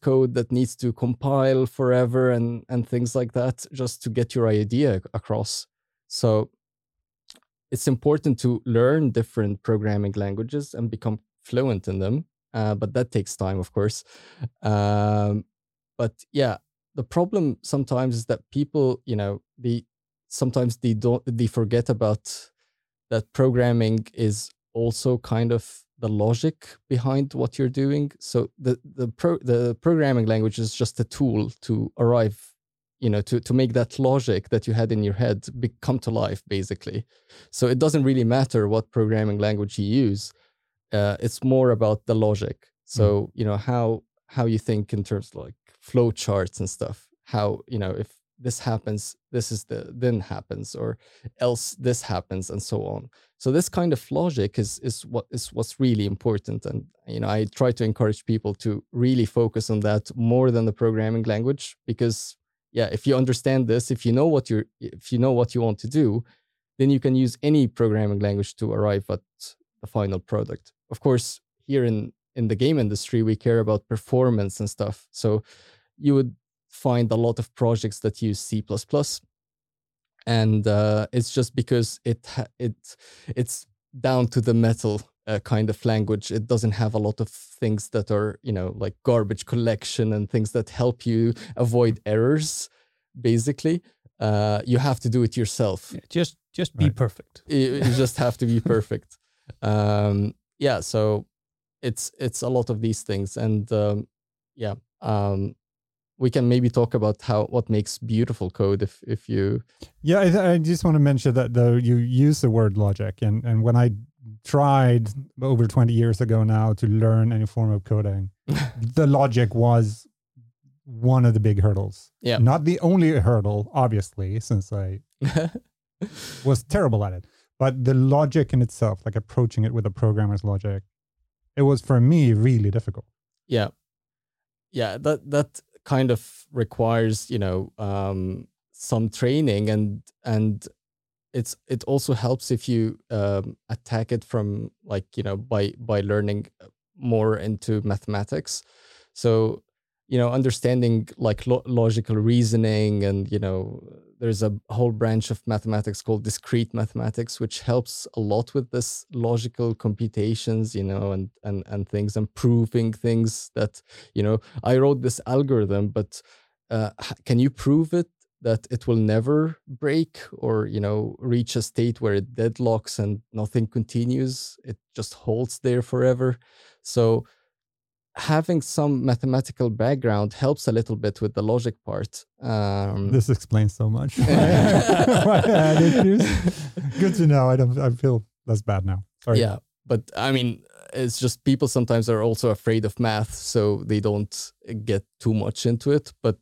code that needs to compile forever and, and things like that just to get your idea across. So it's important to learn different programming languages and become fluent in them. Uh, but that takes time, of course. Um, but yeah, the problem sometimes is that people, you know, they sometimes they don't they forget about that programming is also kind of the logic behind what you're doing. So the the pro, the programming language is just a tool to arrive, you know, to to make that logic that you had in your head be, come to life, basically. So it doesn't really matter what programming language you use. Uh, it's more about the logic. So mm. you know how how you think in terms of like flow charts and stuff. How you know if this happens, this is the then happens, or else this happens, and so on. So this kind of logic is is what is what's really important, and you know I try to encourage people to really focus on that more than the programming language because yeah, if you understand this, if you know what you're, if you know what you want to do, then you can use any programming language to arrive at the final product. Of course, here in in the game industry, we care about performance and stuff. So you would find a lot of projects that use C++. And uh, it's just because it it it's down to the metal uh, kind of language. It doesn't have a lot of things that are you know like garbage collection and things that help you avoid errors. Basically, uh, you have to do it yourself. Yeah, just just be right. perfect. You, you just have to be [laughs] perfect. Um, yeah, so it's it's a lot of these things, and um, yeah, um, we can maybe talk about how what makes beautiful code if if you yeah i, I just want to mention that though you use the word logic and and when i tried over 20 years ago now to learn any form of coding [laughs] the logic was one of the big hurdles. Yeah. Not the only hurdle obviously since i [laughs] was terrible at it but the logic in itself like approaching it with a programmer's logic it was for me really difficult. Yeah. Yeah that that kind of requires you know um, some training and and it's it also helps if you um, attack it from like you know by by learning more into mathematics. So you know understanding like lo- logical reasoning and you know there's a whole branch of mathematics called discrete mathematics which helps a lot with this logical computations you know and and and things and proving things that you know i wrote this algorithm but uh, can you prove it that it will never break or you know reach a state where it deadlocks and nothing continues? It just holds there forever. So having some mathematical background helps a little bit with the logic part. Um, this explains so much. [laughs] [laughs] Good to know. I don't. I feel less bad now. Sorry. Yeah, but I mean, it's just people sometimes are also afraid of math, so they don't get too much into it. But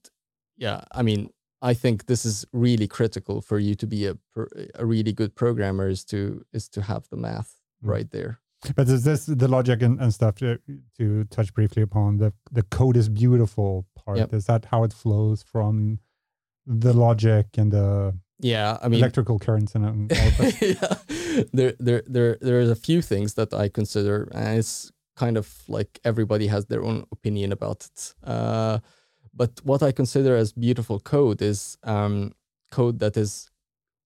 yeah, I mean, I think this is really critical for you to be a a really good programmer is to is to have the math mm. right there. But is this the logic and, and stuff to, to touch briefly upon the the code is beautiful part? Yep. Is that how it flows from the logic and the yeah, I mean electrical currents and all that? [laughs] yeah, there, there, there, there's a few things that I consider, and it's kind of like everybody has their own opinion about it. Uh, but what I consider as beautiful code is um, code that is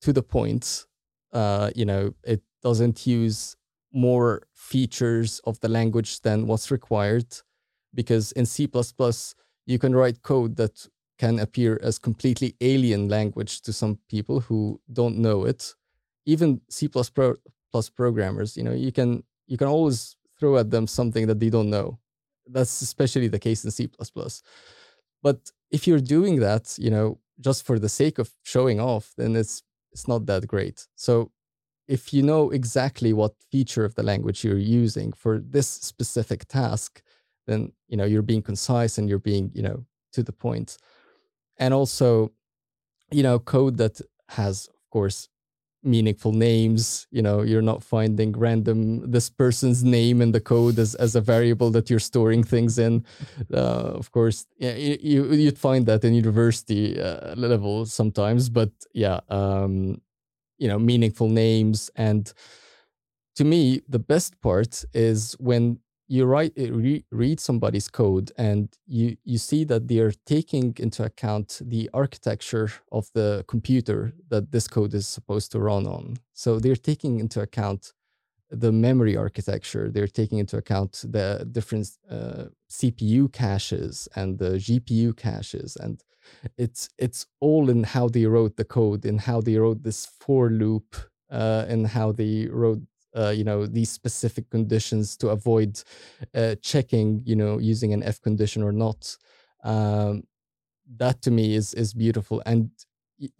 to the point. Uh, you know, it doesn't use more features of the language than what's required, because in C++ you can write code that can appear as completely alien language to some people who don't know it. Even C++ programmers, you know, you can you can always throw at them something that they don't know. That's especially the case in C++. But if you're doing that, you know, just for the sake of showing off, then it's it's not that great. So if you know exactly what feature of the language you're using for this specific task, then you know you're being concise and you're being, you know, to the point. And also, you know, code that has, of course, meaningful names you know you're not finding random this person's name in the code as, as a variable that you're storing things in uh, of course yeah, you, you'd find that in university uh, level sometimes but yeah um, you know meaningful names and to me the best part is when you write eh, re, read somebody's code and you you see that they are taking into account the architecture of the computer that this code is supposed to run on. So they're taking into account the memory architecture they're taking into account the different uh, cpu caches and the gpu caches and it's it's all in how they wrote the code in how they wrote this for loop uh, and how they wrote uh, you know these specific conditions to avoid uh, checking you know using an if condition or not. Um, that to me is is beautiful. And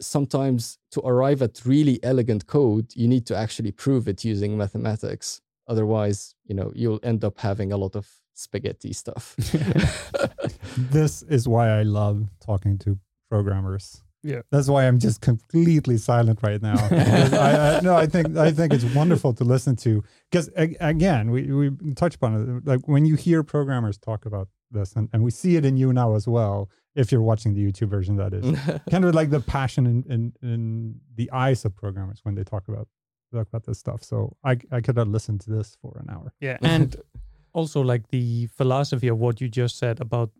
sometimes to arrive at really elegant code you need to actually prove it using mathematics. Otherwise you know you'll end up having a lot of spaghetti stuff [laughs] [laughs] this is why i love talking to programmers yeah, that's why I'm just completely silent right now. [laughs] I, I, no, I think I think it's wonderful to listen to because again, we we touch upon it. Like when you hear programmers talk about this, and, and we see it in you now as well. If you're watching the YouTube version, that is [laughs] kind of like the passion in, in in the eyes of programmers when they talk about talk about this stuff. So I I could have listened to this for an hour. Yeah, and [laughs] also like the philosophy of what you just said about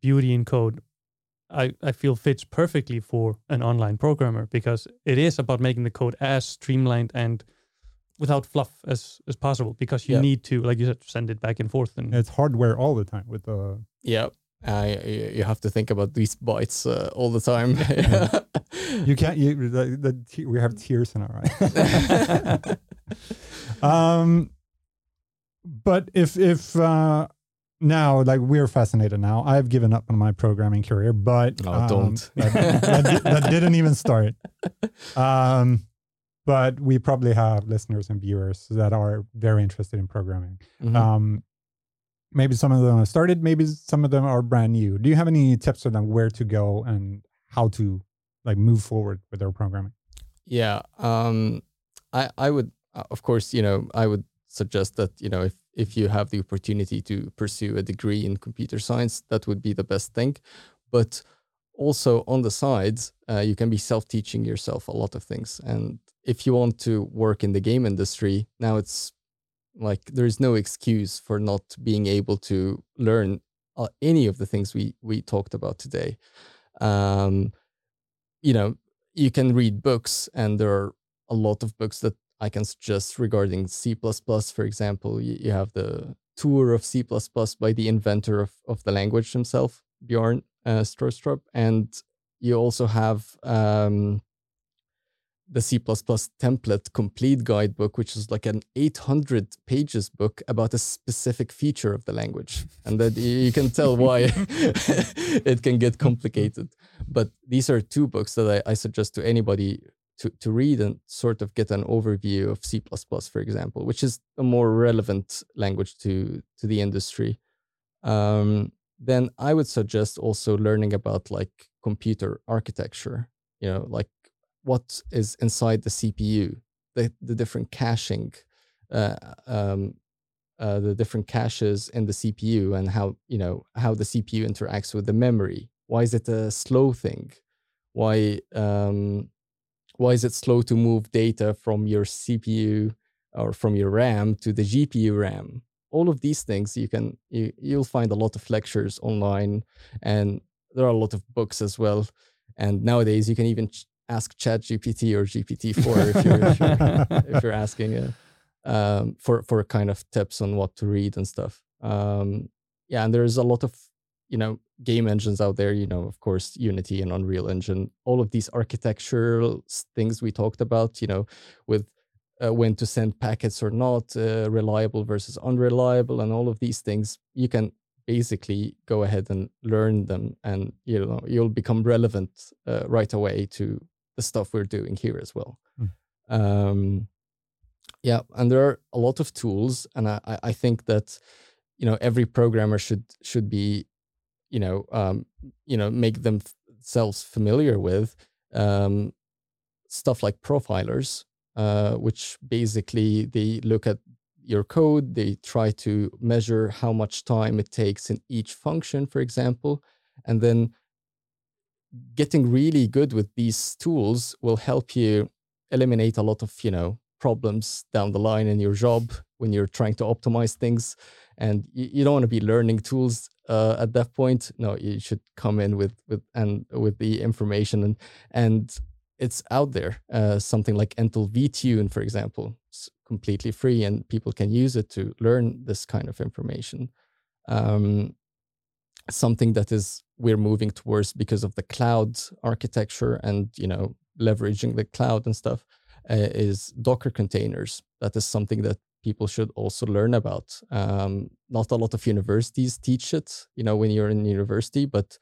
beauty in code I, I feel fits perfectly for an online programmer because it is about making the code as streamlined and without fluff as as possible because you need to like you said send it back and forth and it's hardware all the time with the yeah uh, you have to think about these bytes uh, all the time. [laughs] You can't you the, the, we have tears in our eyes. [laughs] [laughs] Um but if if uh now like we're fascinated now. I've given up on my programming career but um, don't. that, that, that, didn't even start. Um, but we probably have listeners and viewers that are very interested in programming. Mm-hmm. um, maybe some of them have started maybe some of them are brand new. Do you have any tips for them where to go and how to like move forward with their programming? Yeah um, i i would uh, of course you know i would suggest that you know if if you have the opportunity to pursue a degree in computer science, that would be the best thing. But also on the sides, uh, you can be self teaching yourself a lot of things. And if you want to work in the game industry, now it's like there is no excuse for not being able to learn uh, any of the things we we talked about today. Um, you know, you can read books, and there are a lot of books that I can suggest regarding C++, for example, you, you have the tour of C++ by the inventor of, of the language himself, Bjarne uh, Stroustrup. And you also have um, the C++ template complete guidebook, which is like an 800 pages book about a specific feature of the language. And that you can tell why [laughs] [laughs] it can get complicated. But these are two books that I, I suggest to anybody to, to read and sort of get an overview of C++, for example, which is a more relevant language to, to the industry. Um, then I would suggest also learning about like computer architecture, you know, like what is inside the CPU, the, the different caching, uh, um, uh, the different caches in the CPU and how, you know, how the CPU interacts with the memory. Why is it a slow thing? Why, um, why is it slow to move data from your CPU or from your RAM to the GPU RAM? All of these things you can you, you'll find a lot of lectures online, and there are a lot of books as well. And nowadays you can even ch- ask ChatGPT or GPT-4 if you're, if you're, if you're asking uh, um, for for kind of tips on what to read and stuff. Um, yeah, and there's a lot of you know game engines out there. You know, of course, Unity and Unreal Engine. All of these architectural things we talked about. You know, with uh, when to send packets or not, uh, reliable versus unreliable, and all of these things. You can basically go ahead and learn them, and you know you'll become relevant uh, right away to the stuff we're doing here as well. Mm. Um, yeah, and there are a lot of tools, and I, I think that you know every programmer should should be you know um, you know make themselves familiar with um, stuff like profilers, uh, which basically they look at your code, they try to measure how much time it takes in each function, for example, and then getting really good with these tools will help you eliminate a lot of you know problems down the line in your job when you're trying to optimize things and you, don't want to be learning tools uh, at that point. No you should come in with with and with the information and and it's out there uh, something like Intel VTune for example. It's completely free and people can use it to learn this kind of information. Um, something that is we're moving towards because of the cloud architecture and you know leveraging the cloud and stuff uh, is Docker containers. That is something that people should also learn about. Um, not a lot of universities teach it, you know, when you're in university, but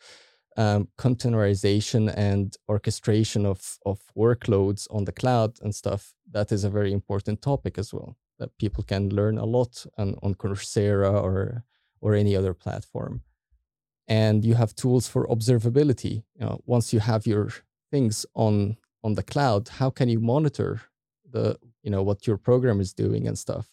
um, containerization and orchestration of, of workloads on the cloud and stuff, that is a very important topic as well, that people can learn a lot on, on Coursera or, or any other platform. And you have tools for observability. You know, once you have your things on on the cloud, how can you monitor the you know what your program is doing and stuff?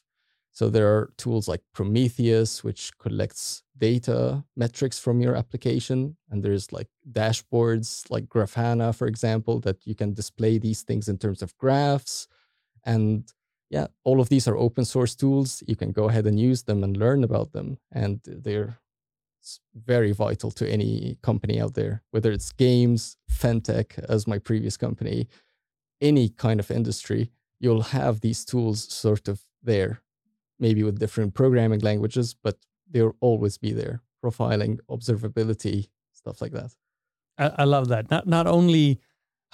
So there are tools like Prometheus, which collects data metrics from your application, and there's like dashboards like Grafana, for example, that you can display these things in terms of graphs. And yeah, all of these are open source tools. You can go ahead and use them and learn about them, and they're very vital to any company out there, whether it's games, fintech, as my previous company, any kind of industry, you'll have these tools sort of there, maybe with different programming languages, but they'll always be there. Profiling, observability, stuff like that. I, I love that. Not not only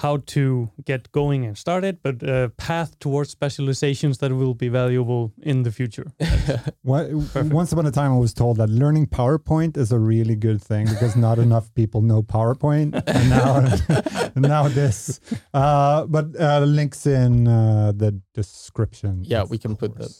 how to get going and started, but a path towards specializations that will be valuable in the future. [laughs] Once upon a time, I was told that learning PowerPoint is a really good thing because not [laughs] enough people know PowerPoint, and now [laughs] now this. Uh, but uh, links in uh, the description. Yeah, we can put that.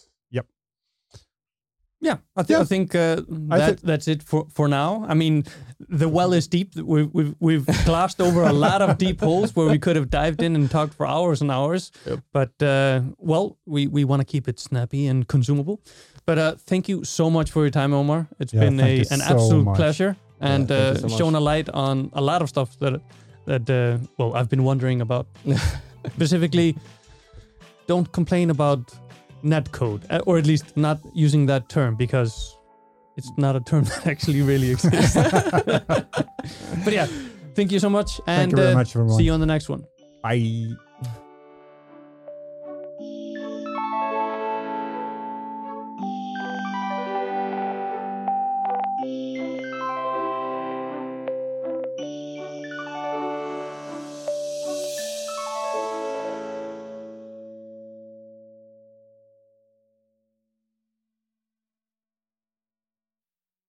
Yeah, I, th- yeah. I think uh, that th- that's it for, for now. I mean, the well is deep. We've we've, we've [laughs] glossed over a lot of deep holes where we could have dived in and talked for hours and hours. Yep. But uh, well, we, we want to keep it snappy and consumable. But uh, thank you so much for your time, Omar. It's yeah, been a, an so absolute much. pleasure and yeah, uh, so shown a light on a lot of stuff that that uh, well I've been wondering about. [laughs] Specifically, don't complain about netcode, uh, or at least not using that term because it's not a term [laughs] that actually really exists. [laughs] but yeah, thank you so much, and thank you very uh, much, see you on the next one. Bye.